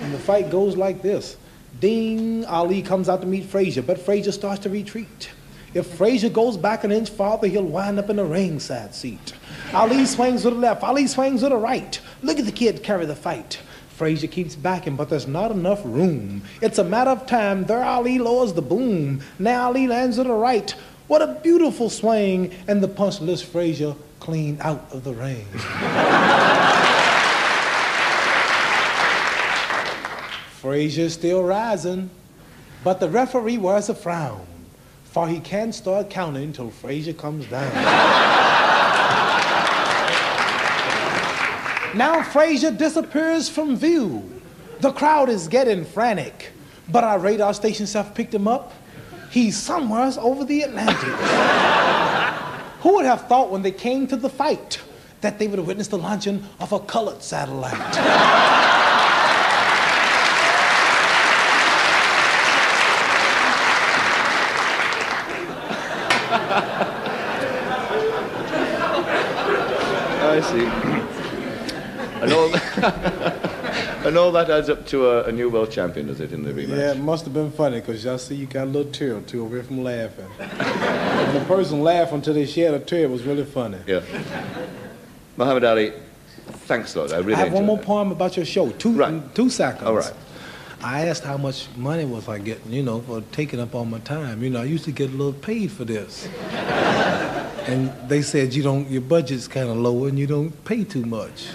and the fight goes like this. Ding, Ali comes out to meet Frazier, but Frazier starts to retreat. If Frazier goes back an inch farther, he'll wind up in the ringside seat. Ali swings to the left, Ali swings to the right. Look at the kid carry the fight. Frazier keeps backing, but there's not enough room. It's a matter of time. There Ali lowers the boom. Now Ali lands to the right. What a beautiful swing, and the punch lifts Frazier clean out of the ring. Frazier's still rising, but the referee wears a frown, for he can't start counting until Frazier comes down. now Frazier disappears from view. The crowd is getting frantic, but our radar stations have picked him up. He's somewhere over the Atlantic. Who would have thought when they came to the fight that they would have witnessed the launching of a colored satellite? I see. and, all, that adds up to a, a new world champion, does it, in the rematch? Yeah, it must have been funny because y'all see you got a little tear or two over here from laughing. and the person laughing until they shed a tear was really funny. Yeah. Muhammad Ali, thanks a lot. I really I have one more poem about your show. Two, two seconds. All right. I asked how much money was I getting, you know, for taking up all my time. You know, I used to get a little paid for this. and they said you don't, your budget's kind of low and you don't pay too much.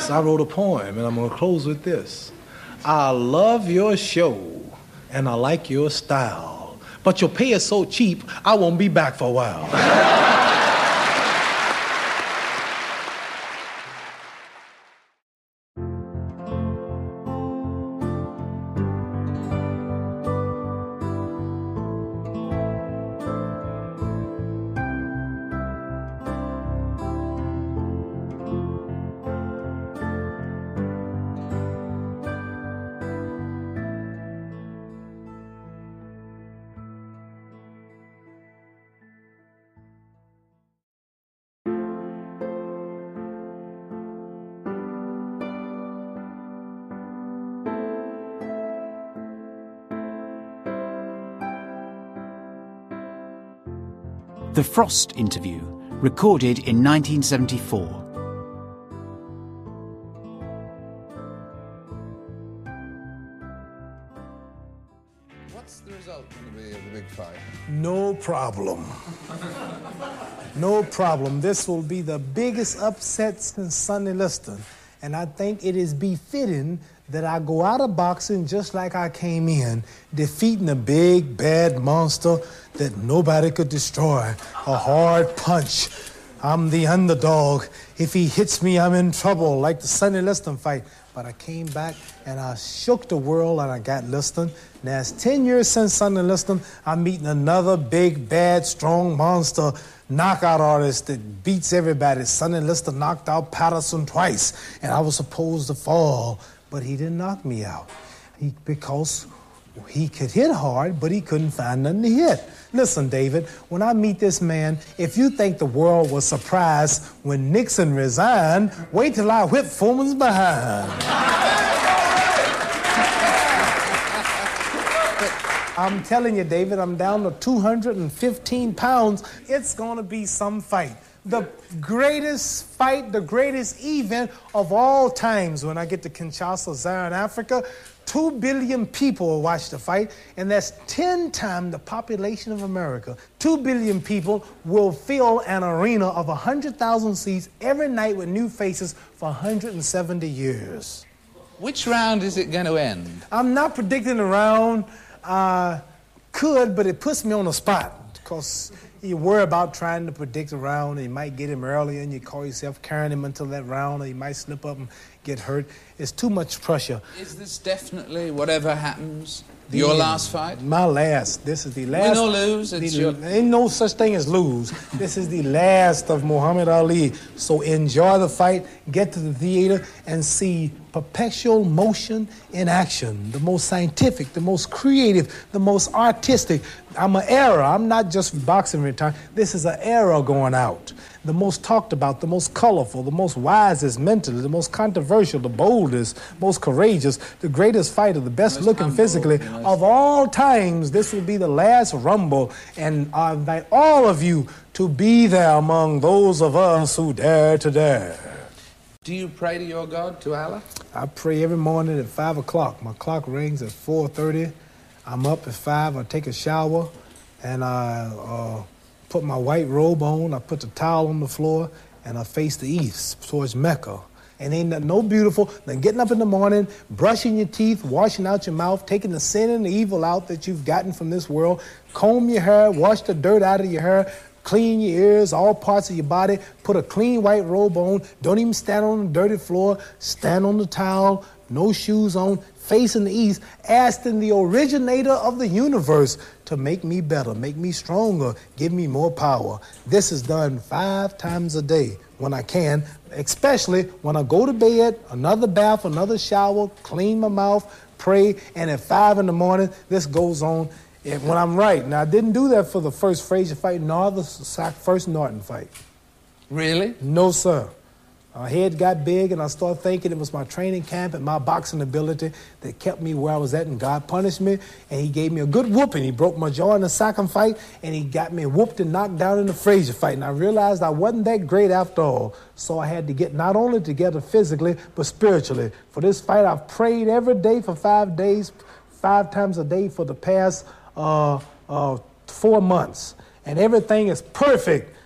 So I wrote a poem, and I'm gonna close with this. I love your show, and I like your style, but your pay is so cheap, I won't be back for a while. The Frost interview, recorded in 1974. What's the result going to be of the big fight? No problem. No problem. This will be the biggest upset since Sonny Liston. And I think it is befitting that I go out of boxing just like I came in, defeating a big, bad monster that nobody could destroy. A hard punch. I'm the underdog. If he hits me, I'm in trouble, like the Sonny Liston fight. But I came back and I shook the world and I got Liston. Now it's 10 years since Sonny Liston. I'm meeting another big, bad, strong monster knockout artist that beats everybody. Sonny Liston knocked out Patterson twice, and I was supposed to fall, but he didn't knock me out. He, because he could hit hard, but he couldn't find nothing to hit. Listen, David, when I meet this man, if you think the world was surprised when Nixon resigned, wait till I whip Foreman's behind. I'm telling you, David, I'm down to 215 pounds. It's going to be some fight. The greatest fight, the greatest event of all times when I get to Kinshasa, Zaire, in Africa. Two billion people will watch the fight, and that's 10 times the population of America. Two billion people will fill an arena of 100,000 seats every night with new faces for 170 years. Which round is it going to end? I'm not predicting the round. Uh, could, but it puts me on the spot because you worry about trying to predict a round. And you might get him early, and you call yourself carrying him until that round, or you might slip up and get hurt. It's too much pressure. Is this definitely, whatever happens, The Your last fight? My last. This is the last. or lose, the- your- Ain't no such thing as lose. this is the last of Muhammad Ali. So enjoy the fight, get to the theater, and see perpetual motion in action. The most scientific, the most creative, the most artistic. I'm an era. I'm not just boxing retired. This is an era going out. The most talked about, the most colorful, the most wisest mentally, the most controversial, the boldest, most courageous, the greatest fighter, the best looking physically of all times. This will be the last rumble, and I invite all of you to be there among those of us who dare to dare. Do you pray to your God, to Allah? I pray every morning at five o'clock. My clock rings at four thirty. I'm up at five. I take a shower, and I uh, put my white robe on. I put the towel on the floor, and I face the east towards Mecca. And ain't no beautiful than getting up in the morning, brushing your teeth, washing out your mouth, taking the sin and the evil out that you've gotten from this world, comb your hair, wash the dirt out of your hair, clean your ears, all parts of your body, put a clean white robe on, don't even stand on the dirty floor, stand on the towel, no shoes on, facing the east, asking the originator of the universe to make me better, make me stronger, give me more power. This is done five times a day when I can, especially when I go to bed, another bath, another shower, clean my mouth, pray, and at five in the morning, this goes on when I'm right. Now, I didn't do that for the first Frazier fight nor the first Norton fight. Really? No, sir. My head got big, and I started thinking it was my training camp and my boxing ability that kept me where I was at, and God punished me, and He gave me a good whooping. He broke my jaw in the second fight, and He got me whooped and knocked down in the Frazier fight, and I realized I wasn't that great after all. So I had to get not only together physically, but spiritually. For this fight, I've prayed every day for five days, five times a day for the past uh, uh, four months, and everything is perfect.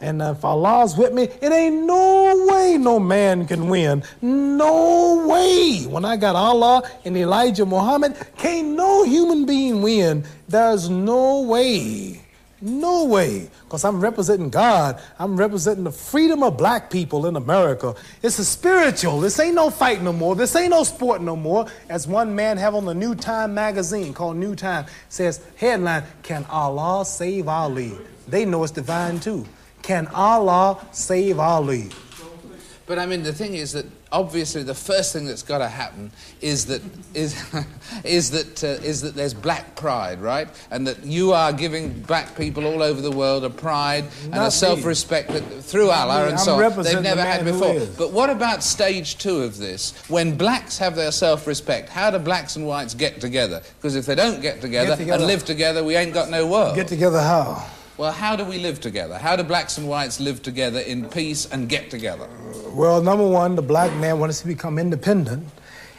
And if Allah's with me, it ain't no way no man can win. No way. When I got Allah and Elijah Muhammad, can't no human being win. There's no way. No way. Because I'm representing God. I'm representing the freedom of black people in America. It's a spiritual. This ain't no fight no more. This ain't no sport no more. As one man have on the New Time magazine called New Time says, headline, Can Allah save Ali? They know it's divine too. Can Allah save Ali? But I mean, the thing is that obviously the first thing that's got to happen is that is is that uh, is that there's black pride, right? And that you are giving black people all over the world a pride and a self-respect that through Not Allah me. and so on they've never the had before. But what about stage two of this? When blacks have their self-respect, how do blacks and whites get together? Because if they don't get together, together. and live together, we ain't got no world. Get together how? Well, how do we live together? How do blacks and whites live together in peace and get together? Well, number one, the black man wants to become independent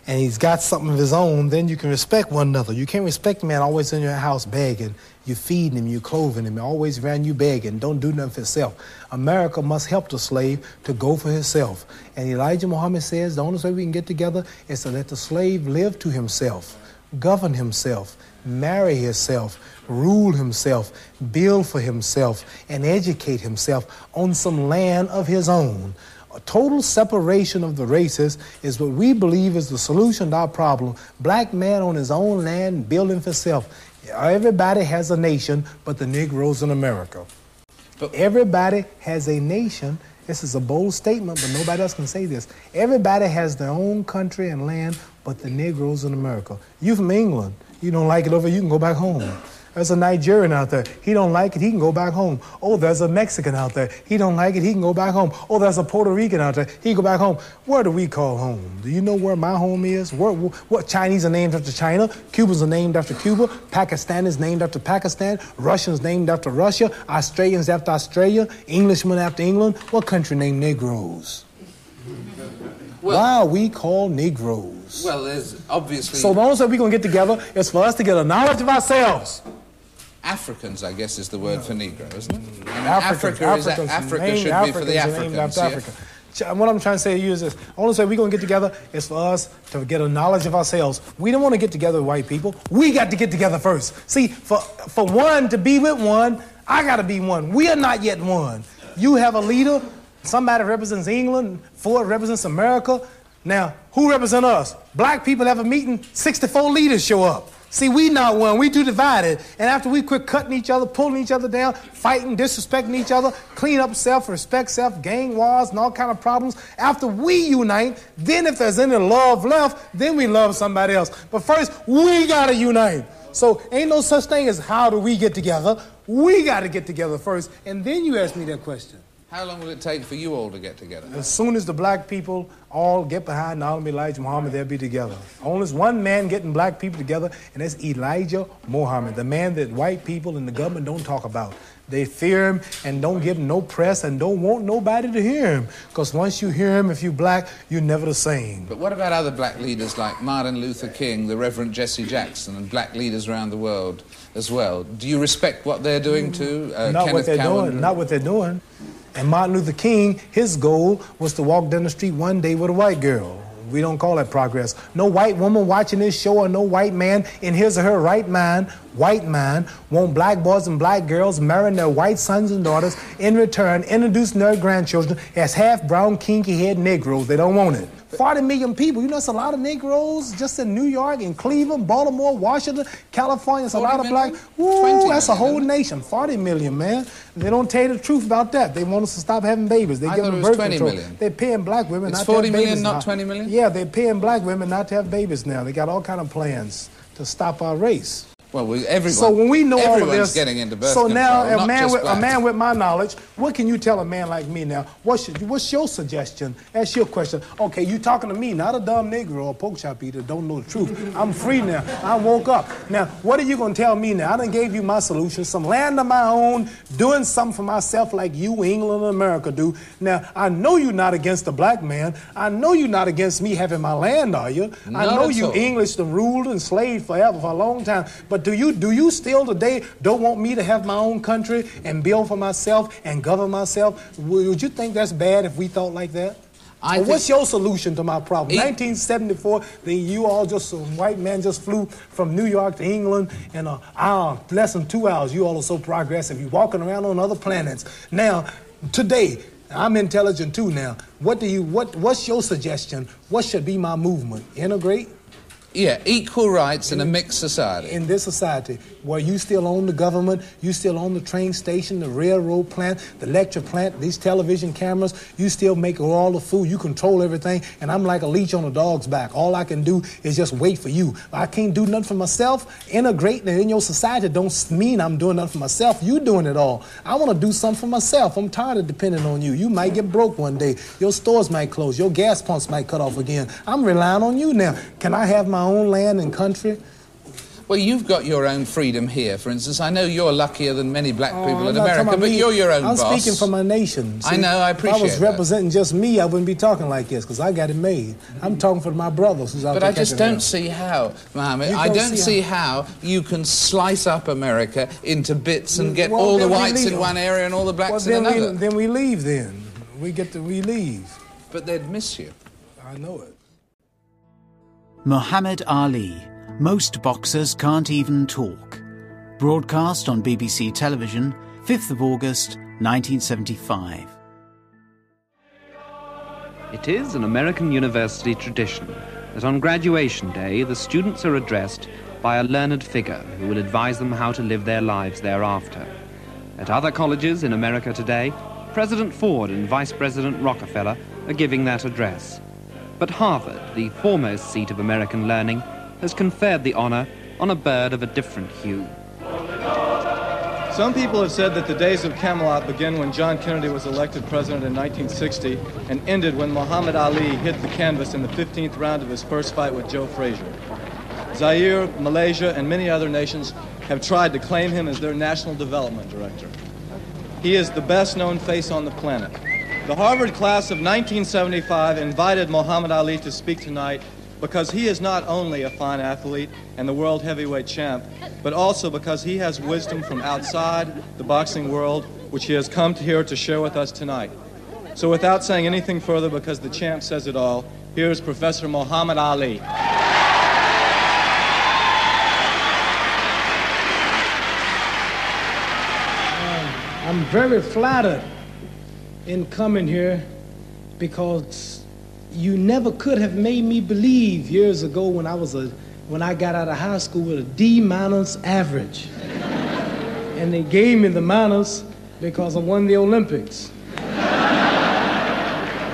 and he's got something of his own, then you can respect one another. You can't respect a man always in your house begging. You're feeding him, you're clothing him, always around you begging. Don't do nothing for himself. America must help the slave to go for himself. And Elijah Muhammad says the only way we can get together is to let the slave live to himself, govern himself, marry himself, rule himself, build for himself, and educate himself on some land of his own. A total separation of the races is what we believe is the solution to our problem. Black man on his own land building for self. Everybody has a nation but the Negroes in America. But everybody has a nation. This is a bold statement, but nobody else can say this. Everybody has their own country and land but the Negroes in America. You from England, you don't like it over, you can go back home. There's a Nigerian out there. He don't like it. He can go back home. Oh, there's a Mexican out there. He don't like it. He can go back home. Oh, there's a Puerto Rican out there. He can go back home. Where do we call home? Do you know where my home is? Where, what Chinese are named after China? Cubans are named after Cuba. Pakistan is named after Pakistan. Russians named after Russia. Australians after Australia. Englishmen after England. What country named Negroes? Why are we called Negroes? Well, there's obviously. So the only way we're going to get together is for us to get a knowledge of ourselves. Africans, I guess, is the word for Negro, isn't it? I mean, Africans, Africa, is, Africans, Africa named should be for the Africans named Africans. after yeah. Africa. What I'm trying to say to you is this: I only way we're going to get together is for us to get a knowledge of ourselves. We don't want to get together with white people. We got to get together first. See, for for one to be with one, I got to be one. We are not yet one. You have a leader. Somebody represents England. Ford represents America. Now, who represent us? Black people have a meeting. 64 leaders show up. See, we not one. We too divided. And after we quit cutting each other, pulling each other down, fighting, disrespecting each other, clean up self, respect self, gang wars, and all kind of problems. After we unite, then if there's any love left, then we love somebody else. But first, we gotta unite. So ain't no such thing as how do we get together. We gotta get together first, and then you ask me that question. How long will it take for you all to get together? As soon as the black people all get behind Nalam Elijah Muhammad, they'll be together. Only one man getting black people together, and that's Elijah Muhammad, the man that white people and the government don't talk about. They fear him and don't give him no press and don't want nobody to hear him. Because once you hear him, if you're black, you're never the same. But what about other black leaders like Martin Luther King, the Reverend Jesse Jackson, and black leaders around the world as well? Do you respect what they're doing too? Uh, not Kenneth what they're Cowan? doing. Not what they're doing. And Martin Luther King, his goal was to walk down the street one day with a white girl. We don't call that progress. No white woman watching this show or no white man in his or her right mind, white mind, want black boys and black girls marrying their white sons and daughters, in return, introducing their grandchildren as half brown, kinky head Negroes. They don't want it. 40 million people. You know, it's a lot of Negroes just in New York, in Cleveland, Baltimore, Washington, California. It's a lot of million? black. 20 that's a whole nation. 40 million, man. They don't tell you the truth about that. They want us to stop having babies. They I give them birth 20 control. million. They're paying black women It's not 40 to have million, babies not now. 20 million? Yeah, they're paying black women not to have babies now. They got all kind of plans to stop our race. Well, we, everyone, So when we know all of this, getting into birth so now a man with a man with my knowledge, what can you tell a man like me now? What's your, what's your suggestion? Ask your question. Okay, you talking to me, not a dumb Negro or a pork chop eater, don't know the truth. I'm free now. I woke up. Now, what are you gonna tell me now? I done gave you my solution, some land of my own, doing something for myself like you, England, and America do. Now, I know you're not against the black man. I know you're not against me having my land, are you? I know you all. English done ruled and slaved forever for a long time. But do you do you still today don't want me to have my own country and build for myself and govern myself? Would you think that's bad if we thought like that? I what's your solution to my problem? 1974, then you all just some white man just flew from New York to England in an hour, less than two hours. You all are so progressive. You're walking around on other planets. Now, today, I'm intelligent too now. What do you what what's your suggestion? What should be my movement? Integrate? Yeah, equal rights in a mixed society. in this society where you still own the government, you still own the train station, the railroad plant, the lecture plant, these television cameras, you still make all the food, you control everything, and I'm like a leech on a dog's back. All I can do is just wait for you. I can't do nothing for myself. Integrating in your society don't mean I'm doing nothing for myself. You doing it all. I want to do something for myself. I'm tired of depending on you. You might get broke one day. Your stores might close. Your gas pumps might cut off again. I'm relying on you now. Can I have my own land and country? Well, you've got your own freedom here. For instance, I know you're luckier than many black Oh, people I'm in America, but me. you're your own I'm boss. speaking for my nation. I know, I appreciate If I was that. representing just me, I wouldn't be talking like this because I got it made. I'm mm. talking for my brothers who's out But I just don't see how, Mohammed. I don't see see how you can slice up America into bits and mm, get Well, all the whites in one area and all the blacks well, in another. We, then we leave then. We get to, we leave. But they'd miss you. I know it. Muhammad Ali. Most boxers can't even talk. Broadcast on BBC Television, 5th of August, 1975. It is an American university tradition that on graduation day the students are addressed by a learned figure who will advise them how to live their lives thereafter. At other colleges in America today, President Ford and Vice President Rockefeller are giving that address. But Harvard, the foremost seat of American learning, has conferred the honor on a bird of a different hue. Some people have said that the days of Camelot begin when John Kennedy was elected president in 1960 and ended when Muhammad Ali hit the canvas in the 15th round of his first fight with Joe Frazier. Zaire, Malaysia, and many other nations have tried to claim him as their national development director. He is the best known face on the planet. The Harvard class of 1975 invited Muhammad Ali to speak tonight because he is not only a fine athlete and the world heavyweight champ, but also because he has wisdom from outside the boxing world, which he has come here to share with us tonight. So without saying anything further, because the champ says it all, here's Professor Muhammad Ali. I'm very flattered in coming here because you never could have made me believe years ago when I was a when I got out of high school with a D minus average. and they gave me the minus because I won the Olympics.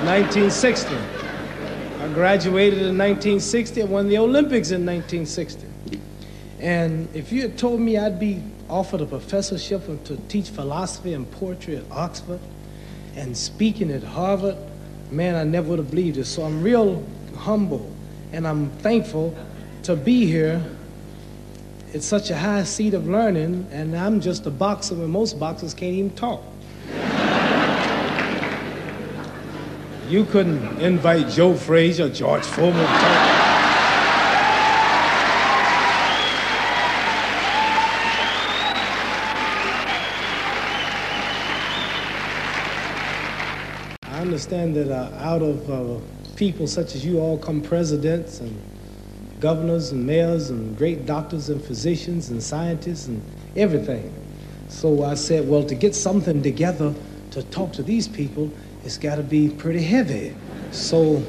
1960. I graduated in 1960 and won the Olympics in 1960. And if you had told me I'd be offered a professorship to teach philosophy and poetry at Oxford and speaking at Harvard, man, I never would have believed it. So I'm real humble and I'm thankful to be here. It's such a high seat of learning, and I'm just a boxer when most boxers can't even talk. you couldn't invite Joe Frazier, George Foreman to talk. I understand that uh, out of uh, people such as you all come presidents and governors and mayors and great doctors and physicians and scientists and everything. So I said, well, to get something together to talk to these people, it's got to be pretty heavy. So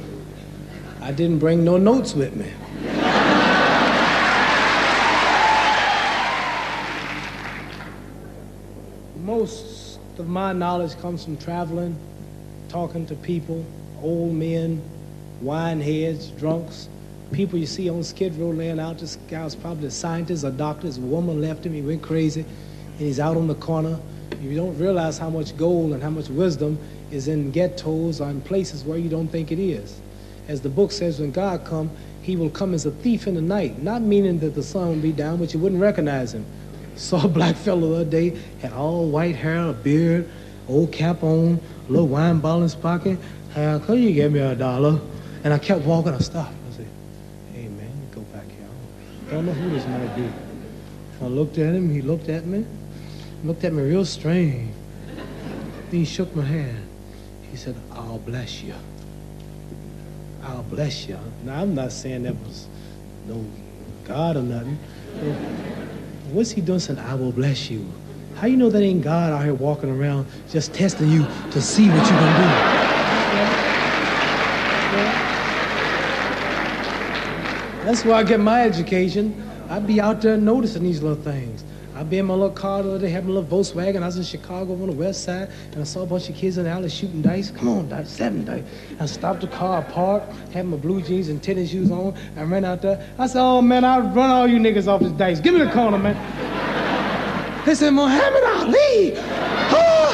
I didn't bring no notes with me. Most of my knowledge comes from traveling, talking to people, old men, wine heads, drunks, people you see on Skid Row laying out. This guy was probably a scientist, a doctor. His woman left him. He went crazy, and he's out on the corner. You don't realize how much gold and how much wisdom is in ghettos or in places where you don't think it is. As the book says, when God come, he will come as a thief in the night. Not meaning that the sun will be down, but you wouldn't recognize him. Saw a black fellow the other day, had all white hair, a beard, old cap on, a little wine bottle in his pocket. How could you give me a dollar? And I kept walking. I stopped. I said, hey, man, go back here. I don't know who this might be. I looked at him. He looked at me. Looked at me real strange. Then he shook my hand. He said, I'll bless you. I'll bless you. Now, I'm not saying that was no God or nothing. What's he doing saying, I will bless you? How you know that ain't God out here walking around just testing you to see what you're to do? That's where I get my education. I'd be out there noticing these little things. I'd be in my little car the other day, having a little Volkswagen. I was in Chicago on the west side, and I saw a bunch of kids in the alley shooting dice. Come on, dice, seven dice. I stopped the car, parked, had my blue jeans and tennis shoes on. I ran out there. I said, oh, man, I'll run all you niggas off this dice. Give me the corner, man. They said, Muhammad Ali. Oh!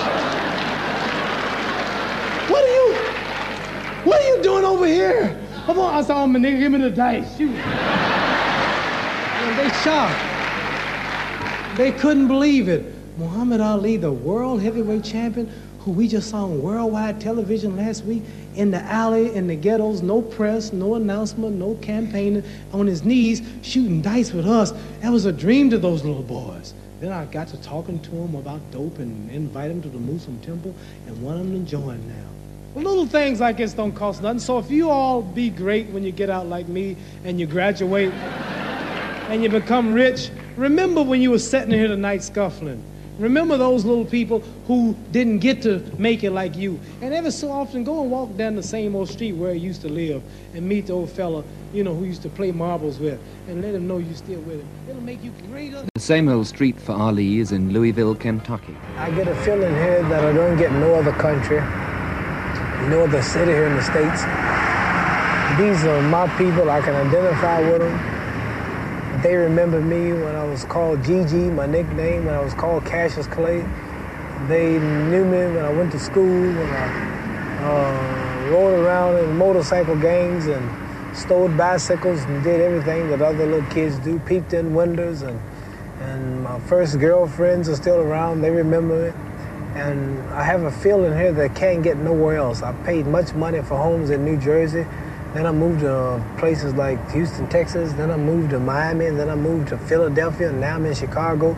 What are you, what are you doing over here? Come on. I saw my nigga, give me the dice. Shoot. And they shocked. They couldn't believe it. Muhammad Ali, the world heavyweight champion, who we just saw on worldwide television last week, in the alley, in the ghettos, no press, no announcement, no campaigning, on his knees, shooting dice with us. That was a dream to those little boys. Then I got to talking to them about dope and invite them to the Muslim temple and want them to join now. Well, little things like this don't cost nothing. So if you all be great when you get out like me and you graduate and you become rich, remember when you were sitting here tonight scuffling. Remember those little people who didn't get to make it like you. And every so often, go and walk down the same old street where you used to live and meet the old fella, you know, who used to play marbles with, and let him know you're still with him. It'll make you greater. The same old street for Ali is in Louisville, Kentucky. I get a feeling here that I don't get no other country, no other city here in the States. These are my people. I can identify with them. They remember me when I was called Gigi, my nickname, when I was called Cassius Clay. They knew me when I went to school, when I uh, rode around in motorcycle gangs and stole bicycles and did everything that other little kids do, peeped in windows and and my first girlfriends are still around. They remember it. And I have a feeling here that I can't get nowhere else. I paid much money for homes in New Jersey. Then I moved to places like Houston, Texas. Then I moved to Miami. Then I moved to Philadelphia. And now I'm in Chicago.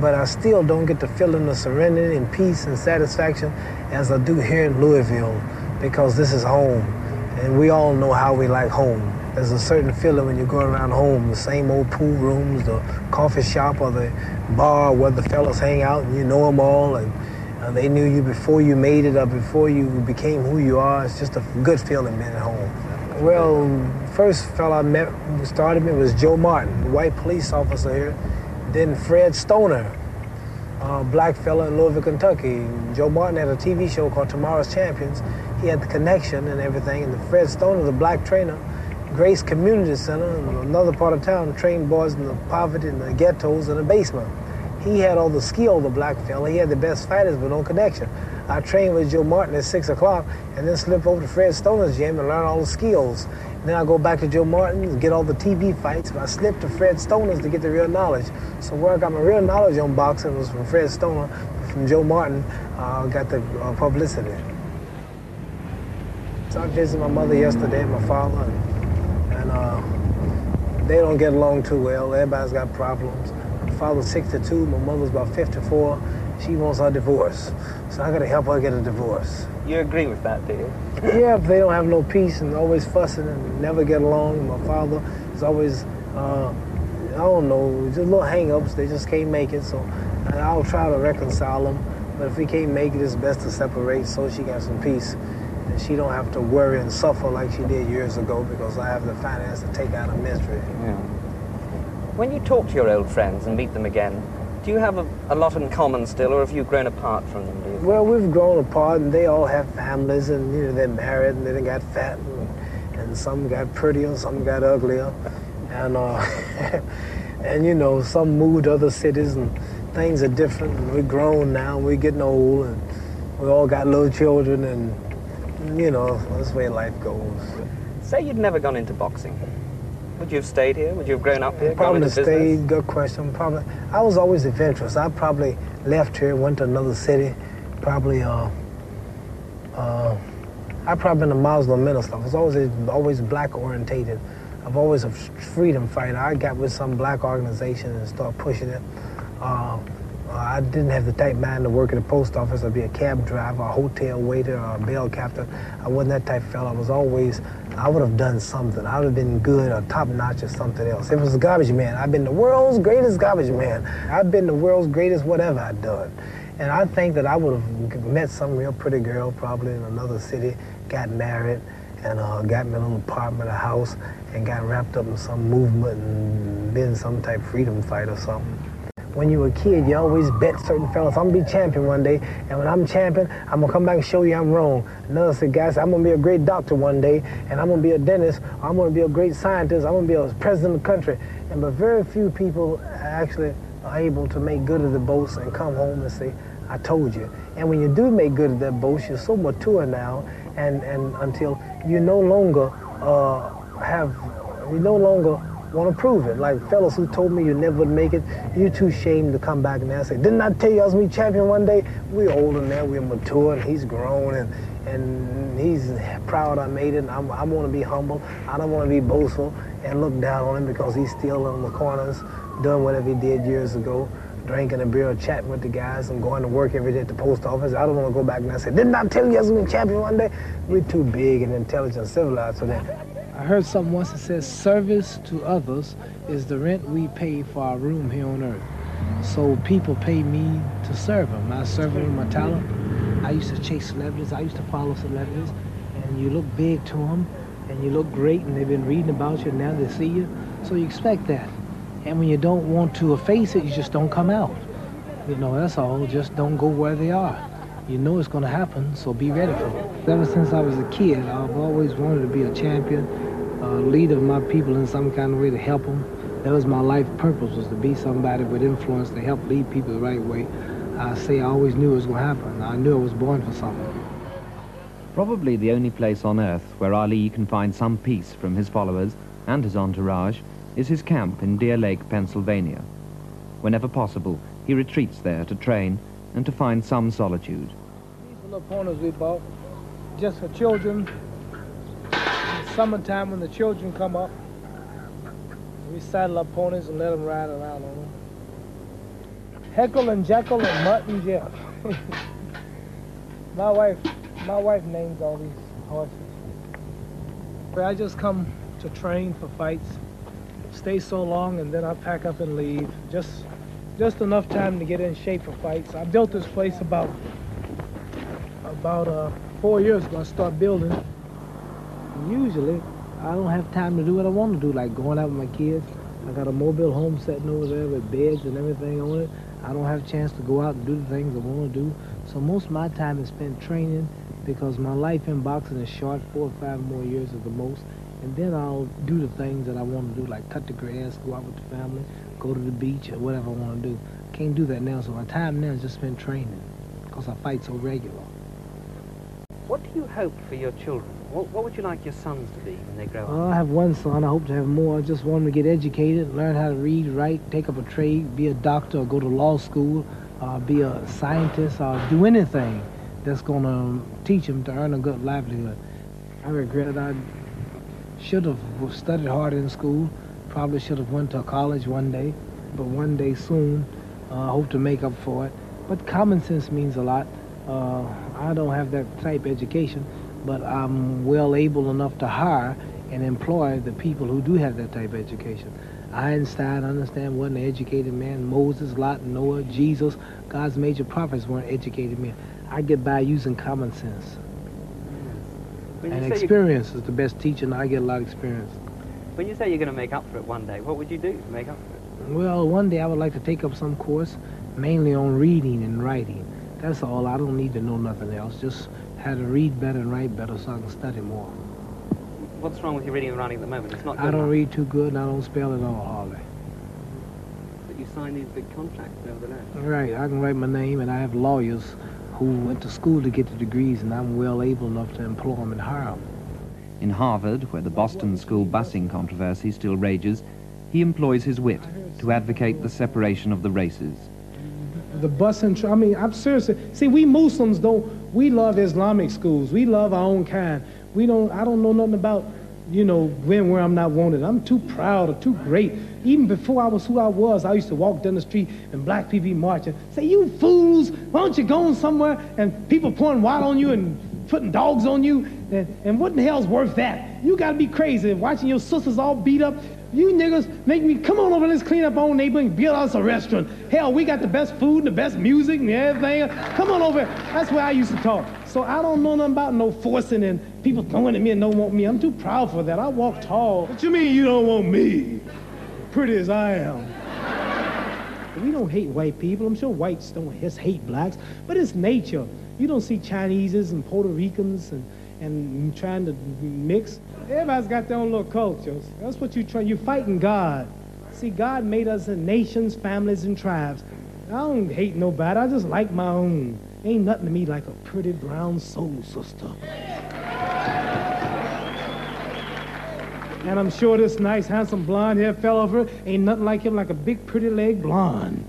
But I still don't get the feeling of serenity and peace and satisfaction as I do here in Louisville because this is home. And we all know how we like home. There's a certain feeling when you go around home, the same old pool rooms, the coffee shop or the bar where the fellas hang out and you know them all and uh, they knew you before you made it or before you became who you are. It's just a good feeling being at home. Well, first fellow I met started me was Joe Martin, white police officer here. Then Fred Stoner, black fella in Louisville, Kentucky. Joe Martin had a TV show called Tomorrow's Champions. He had the connection and everything. And the Fred Stoner, the black trainer, Grace Community Center, another part of town, trained boys in the poverty and the ghettos in the basement. He had all the skill, the black fella. He had the best fighters, but no connection. I trained with Joe Martin at 6 o'clock and then slip over to Fred Stoner's gym and learn all the skills. Then I go back to Joe Martin and get all the TV fights, but I slip to Fred Stoner's to get the real knowledge. So where I got my real knowledge on boxing was from Fred Stoner, from Joe Martin, uh, got the uh, publicity. So I visited my mother yesterday and my father, and, and uh, they don't get along too well. Everybody's got problems. My father's 62, my mother's about 54. She wants a divorce. So I gotta help her get a divorce. You agree with that, do you? yeah, if they don't have no peace and always fussing and never get along. My father is always, uh, I don't know, just little hang-ups. They just can't make it. So I'll try to reconcile them. But if we can't make it, it's best to separate so she got some peace. And she don't have to worry and suffer like she did years ago because I have the finance to take out a mystery. Yeah. When you talk to your old friends and meet them again, do you have a, a, lot in common still, or have you grown apart from them? Well, we've grown apart, and they all have families, and you know they're married, and they got fat, and, and some got prettier, some got uglier, and uh, and you know some moved to other cities, and things are different. And we're grown now, and we're getting old, and we all got little children, and you know that's the way life goes. Say you'd never gone into boxing. Would you have stayed here? Would you have grown up here? Probably stayed. Good question. Probably. I was always adventurous. I probably left here, went to another city. Probably. Uh, uh, I probably been a Muslim minister. I was always always black orientated. I've always a freedom fighter. I got with some black organization and started pushing it. Uh, I didn't have the type mind to work at a post office or be a cab driver, a hotel waiter, or a bell captain. I wasn't that type of fellow. I was always, I would have done something. I would have been good or top notch or something else. If it was a garbage man, I've been the world's greatest garbage man. I've been the world's greatest whatever I've done. And I think that I would have met some real pretty girl probably in another city, got married, and uh, got me a little apartment, a house, and got wrapped up in some movement and been some type freedom fight or something when you were a kid, you always bet certain fellas, I'm gonna be champion one day, and when I'm champion, I'm gonna come back and show you I'm wrong. Another said, guys, I'm gonna be a great doctor one day, and I'm gonna be a dentist, I'm gonna be a great scientist, I'm gonna be a president of the country. And but very few people actually are able to make good of the boast and come home and say, I told you. And when you do make good of that boast, you're so mature now, and, and until you no longer uh, have, you no longer want to prove it. Like fellas who told me you never would make it, you're too ashamed to come back now and say, didn't I tell you I was going to be champion one day? We're older now, we're mature, and he's grown, and, and he's proud I made it, I'm, I want to be humble. I don't want to be boastful and look down on him because he's still in the corners doing whatever he did years ago drinking a beer, chatting with the guys, and going to work every day at the post office. I don't want to go back and say, didn't I tell you I was going to be champion one day? We're too big and intelligent and civilized for that. I heard something once that says service to others is the rent we pay for our room here on earth. So people pay me to serve them. I serve them with my talent. I used to chase celebrities. I used to follow celebrities. And you look big to them, and you look great, and they've been reading about you, and now they see you. So you expect that. And when you don't want to face it, you just don't come out. You know, that's all. Just don't go where they are. You know it's going to happen, so be ready for it. Ever since I was a kid, I've always wanted to be a champion, a leader of my people in some kind of way to help them. That was my life purpose, was to be somebody with influence to help lead people the right way. I say I always knew it was going to happen. I knew I was born for something. Probably the only place on earth where Ali can find some peace from his followers and his entourage is his camp in Deer Lake, Pennsylvania. Whenever possible, he retreats there to train and to find some solitude. These little ponies we bought just for children. Summertime when the children come up, we saddle up ponies and let them ride around on them. Heckle and Jekyll and Mutt and Jeff. my wife, my wife names all these horses. I just come to train for fights, stay so long, and then I pack up and leave. Just just enough time to get in shape for fights. I built this place about about uh, four years ago. I started building. Usually, I don't have time to do what I want to do, like going out with my kids. I got a mobile home sitting over there with beds and everything on it. I don't have a chance to go out and do the things I want to do. So most of my time is spent training because my life in boxing is short, four or five more years at the most. And then I'll do the things that I want to do, like cut the grass, go out with the family, go to the beach, or whatever I want to do. I can't do that now, so my time now is just spent training because I fight so regular. What do you hope for your children? What, what would you like your sons to be when they grow up? Well, I have one son. I hope to have more. I just want him to get educated, learn how to read, write, take up a trade, be a doctor, or go to law school, uh, be a scientist, or do anything that's going to teach him to earn a good livelihood. I regret that I should have studied harder in school. Probably should have went to college one day, but one day soon. Uh, I hope to make up for it. But common sense means a lot. Uh, I don't have that type of education, but I'm well able enough to hire and employ the people who do have that type of education. Einstein, I understand, wasn't an educated man. Moses, Lot, Noah, Jesus, God's major prophets weren't educated men. I get by using common sense. When And say you- experience is the best teacher, and I get a lot of experience. When you say you're going to make up for it one day, what would you do to make up for it? Well, one day I would like to take up some course, mainly on reading and writing. That's all. I don't need to know nothing else. Just how to read better and write better so I can study more. What's wrong with your reading and writing at the moment? It's not good I don't enough. read too good and I don't spell at all, hardly. But you sign these big contracts nevertheless. Right, I can write my name, and I have lawyers who went to school to get the degrees, and I'm well able enough to employ them and hire them. In Harvard, where the Boston School busing controversy still rages, he employs his wit to advocate the separation of the races. the bus and tr- I mean, I'm serious. See, we Muslims don't. We love Islamic schools. We love our own kind. We don't. I don't know nothing about, you know, when where I'm not wanted. I'm too proud or too great. Even before I was who I was, I used to walk down the street and black people marching. Say, you fools! Why don't you go somewhere? And people pouring water on you and putting dogs on you. And, and what in the hell's worth that? You gotta be crazy watching your sisters all beat up. You niggas make me come on over, let's clean up our own neighborhood and build us a restaurant. Hell, we got the best food and the best music and everything. Come on over. That's where I used to talk. So I don't know nothing about no forcing and people throwing at me and don't want me. I'm too proud for that. I walk tall. What you mean you don't want me? Pretty as I am. We don't hate white people. I'm sure whites don't hate blacks, but it's nature. You don't see Chineses and Puerto Ricans and, and trying to mix. Everybody's got their own little cultures. That's what you try. You're fighting God. See, God made us in nations, families, and tribes. I don't hate nobody. I just like my own. Ain't nothing to me like a pretty brown soul sister. And I'm sure this nice, handsome blonde hair fellow over ain't nothing like him like a big, pretty leg blonde.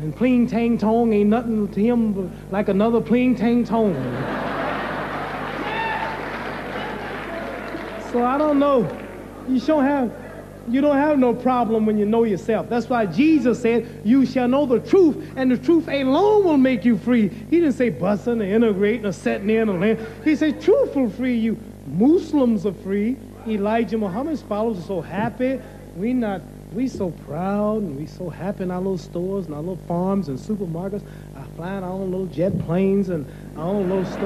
And pling tang tong ain't nothing to him like another pling tang tong. so I don't know. You sure have you don't have no problem when you know yourself. That's why Jesus said, You shall know the truth, and the truth alone will make you free. He didn't say busting or integrating or setting in or land. He said, Truth will free you. Muslims are free. Elijah Muhammad's followers are so happy. We not we so proud and we so happy in our little stores and our little farms and supermarkets. I flying our own little jet planes and our own little stuff.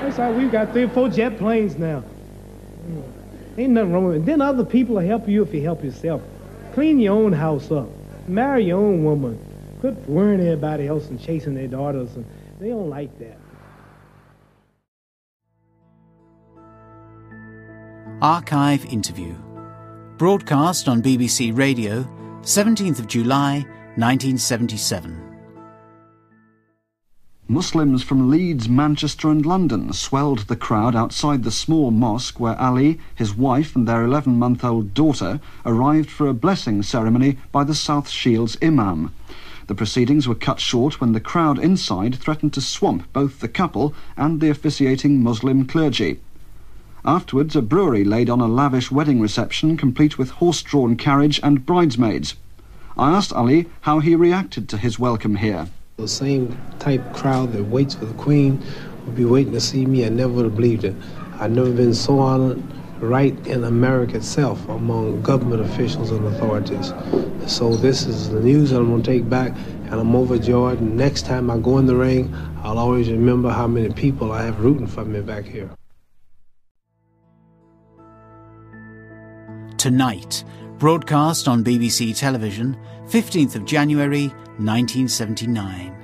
That's how we've got three or four jet planes now. Mm. Ain't nothing wrong with it. Then other people will help you if you help yourself. Clean your own house up. Marry your own woman. Quit worrying everybody else and chasing their daughters. And they don't like that. Archive interview. Broadcast on BBC Radio, 17th of July, 1977. Muslims from Leeds, Manchester and London swelled the crowd outside the small mosque where Ali, his wife and their 11-month-old daughter arrived for a blessing ceremony by the South Shields imam. The proceedings were cut short when the crowd inside threatened to swamp both the couple and the officiating Muslim clergy. Afterwards, a brewery laid on a lavish wedding reception complete with horse-drawn carriage and bridesmaids. I asked Ali how he reacted to his welcome here. The same type crowd that waits for the Queen would be waiting to see me. I never would have believed it. I've never been so honored right in America itself among government officials and authorities. So this is the news I'm going to take back, and I'm overjoyed. Next time I go in the ring, I'll always remember how many people I have rooting for me back here. Tonight, broadcast on BBC television, 15th of January 1979.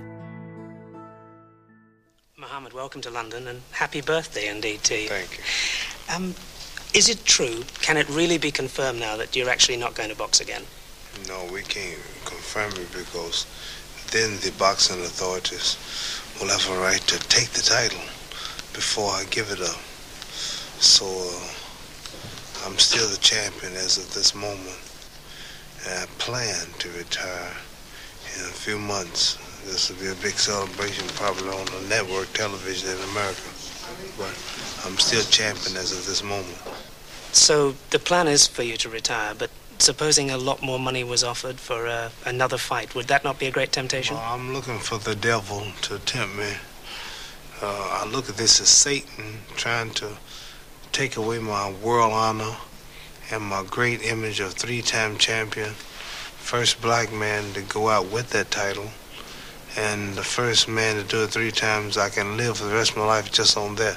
Mohammed, welcome to London and happy birthday indeed to you. Thank you. Um, is it true, can it really be confirmed now that you're actually not going to box again? No, we can't confirm it because then the boxing authorities will have a right to take the title before I give it up. So uh, I'm still the champion as of this moment. And I plan to retire in a few months. This will be a big celebration probably on the network television in America. But I'm still champion as of this moment. So the plan is for you to retire, but supposing a lot more money was offered for uh, another fight, would that not be a great temptation? Well, I'm looking for the devil to tempt me. Uh, I look at this as Satan trying to take away my world honor and my great image of three-time champion, first black man to go out with that title, and the first man to do it three times. I can live for the rest of my life just on that.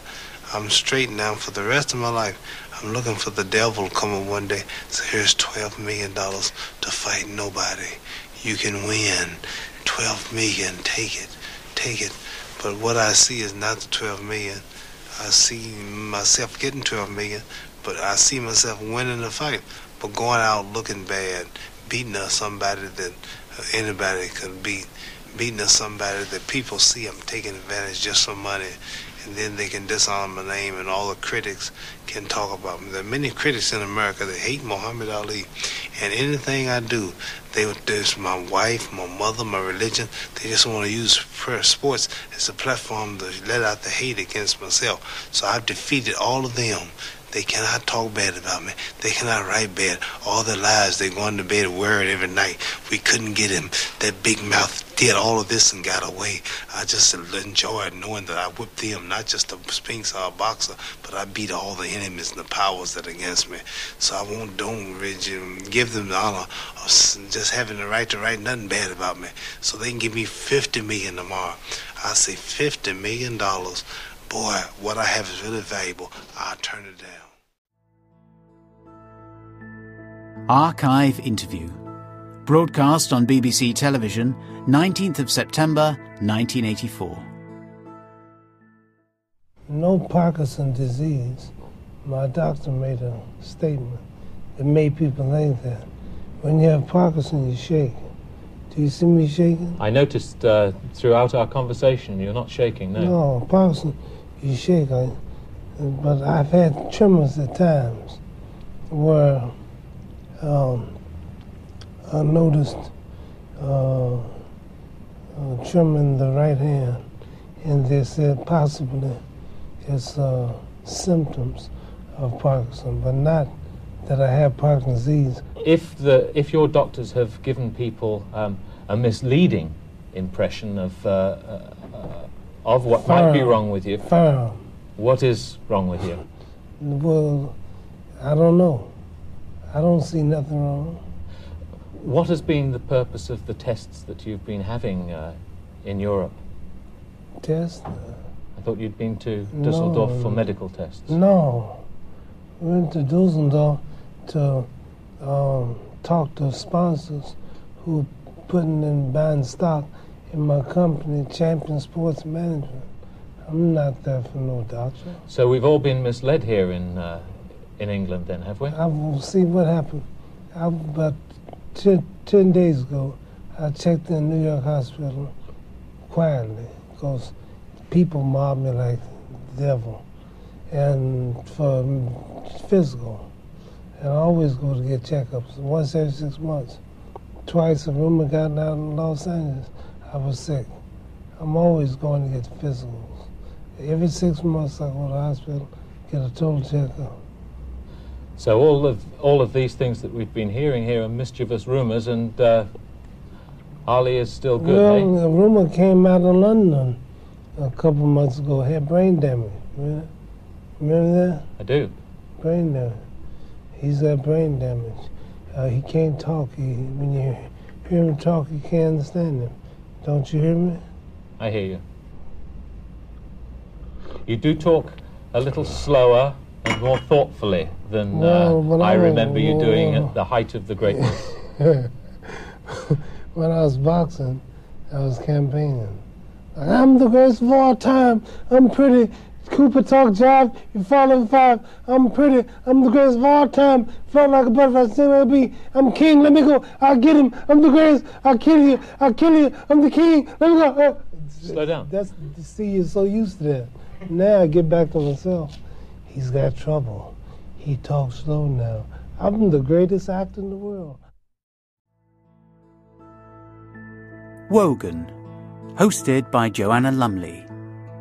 I'm straight now for the rest of my life. I'm looking for the devil coming one day. So here's $12 million to fight nobody. You can win. 12 million, take it, take it. But what I see is not the 12 million. I see myself getting 12 million, but I see myself winning the fight. But going out looking bad, beating up somebody that anybody could beat, beating up somebody that people see I'm taking advantage just for money and then they can dishonor my name, and all the critics can talk about me. There are many critics in America that hate Muhammad Ali, and anything I do, they there's my wife, my mother, my religion. They just want to use sports as a platform to let out the hate against myself. So I've defeated all of them. They cannot talk bad about me. They cannot write bad. All the lies they going to bed worried every night. We couldn't get him. That big mouth did all of this and got away. I just enjoyed knowing that I whipped them, not just a Spinks or a boxer, but I beat all the enemies and the powers that are against me. So I won't don't give them the honor of just having the right to write nothing bad about me. So they can give me 50 million tomorrow. I say 50 million dollars. Boy, what I have is really valuable. I'll turn it down. Archive interview. Broadcast on BBC television, 19th of September 1984. No Parkinson disease. My doctor made a statement. It made people think that. When you have Parkinson, you shake. Do you see me shaking? I noticed uh, throughout our conversation you're not shaking, no. No, Parkinson, you shake. I, but I've had tremors at times where um, I noticed uh, uh, tremor in the right hand, and they said possibly it's uh, symptoms of Parkinson, but not that I have Parkinson's disease. If the if your doctors have given people um, a misleading impression of uh, uh, of what might be wrong with you, Firm. What is wrong with you? Well, I don't know. I don't see nothing wrong. What has been the purpose of the tests that you've been having uh, in Europe? Test? I thought you'd been to Dusseldorf No. for medical tests. No. We went to Dusseldorf to um, talk to sponsors who putting in buying stock in my company, Champion Sports Management. I'm not there for no doctor. So we've all been misled here in uh, in England, then, have we? I will see what happened. I, about ten, days ago, I checked in New York Hospital quietly because people mob me like the devil and for physical. And I always go to get checkups once every six months. Twice a rumor got out in Los Angeles, I was sick. I'm always going to get physicals. Every six months I go to the hospital, get a total checkup. So all of all of these things that we've been hearing here are mischievous rumours, and uh, Ali is still good. well, eh? the rumor came out of London a couple months ago. He had brain damage. Remember, remember that? I do. Brain damage. He's got brain damage. Uh, he can't talk. He, when you hear him talk, you can't understand him. Don't you hear me? I hear you. You do talk a little slower and more thoughtfully than Well, uh, when I I was- remember you doing well- at the height of the greatness. when I was boxing, I was campaigning. I'm the greatest of all time. I'm pretty. Cooper talk jive. You fall in five. I'm pretty. I'm the greatest of all time. Float like a butterfly. Sing like a bee. I'm king. Let me go. I get him. I'm the greatest. I kill you. I kill you. I'm the king. Let me go. Uh, Slow down. That's to see, you're so used to that. Now I get back to myself. He's got trouble. He talks slow now. I'm the greatest actor in the world. Wogan, hosted by Joanna Lumley.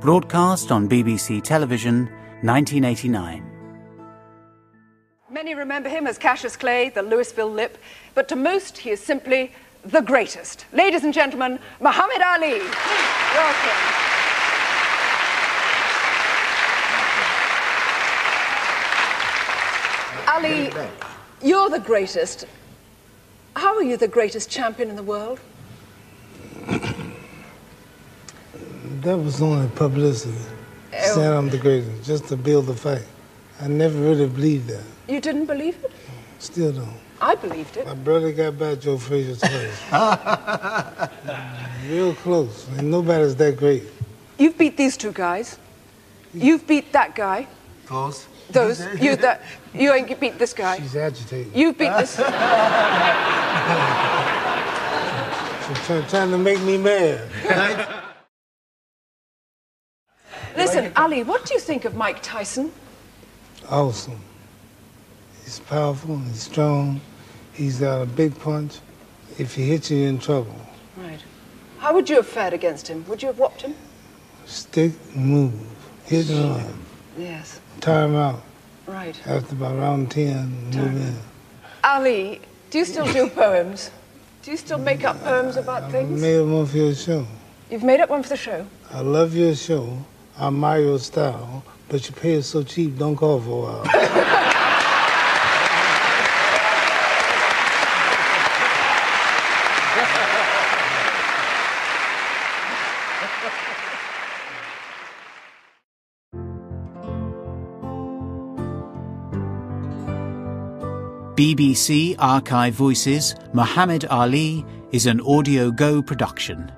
Broadcast on BBC Television, 1989. Many remember him as Cassius Clay, the Louisville Lip, but to most he is simply the greatest. Ladies and gentlemen, Muhammad Ali. Welcome. Ali, you're the greatest. How are you the greatest champion in the world? That was only publicity. Oh. Saying I'm the greatest, just to build the fight. I never really believed that. You didn't believe it? Still don't. I believed it. My brother got by Joe Frazier twice. Real close. And nobody's that great. You've beat these two guys. You've beat that guy. Close. Those. You that. You ain't beat this guy. She's agitated. You've beat this. She's try, trying to make me mad. Listen, Ali, what do you think of Mike Tyson? awesome. He's powerful, he's strong, he's got a big punch. If he hits you, you're in trouble. Right. How would you have fared against him? Would you have whopped him? Stick, move, hit run, Yes. tire him out. Right. After about round 10, move in. Ali, do you still do poems? Do you still make up poems about I things? made one for your show. You've made up one for the show. I love your show. I admire your style, but you pay it so cheap, don't call for a while. BBC Archive Voices Muhammad Ali is an Audio Go production.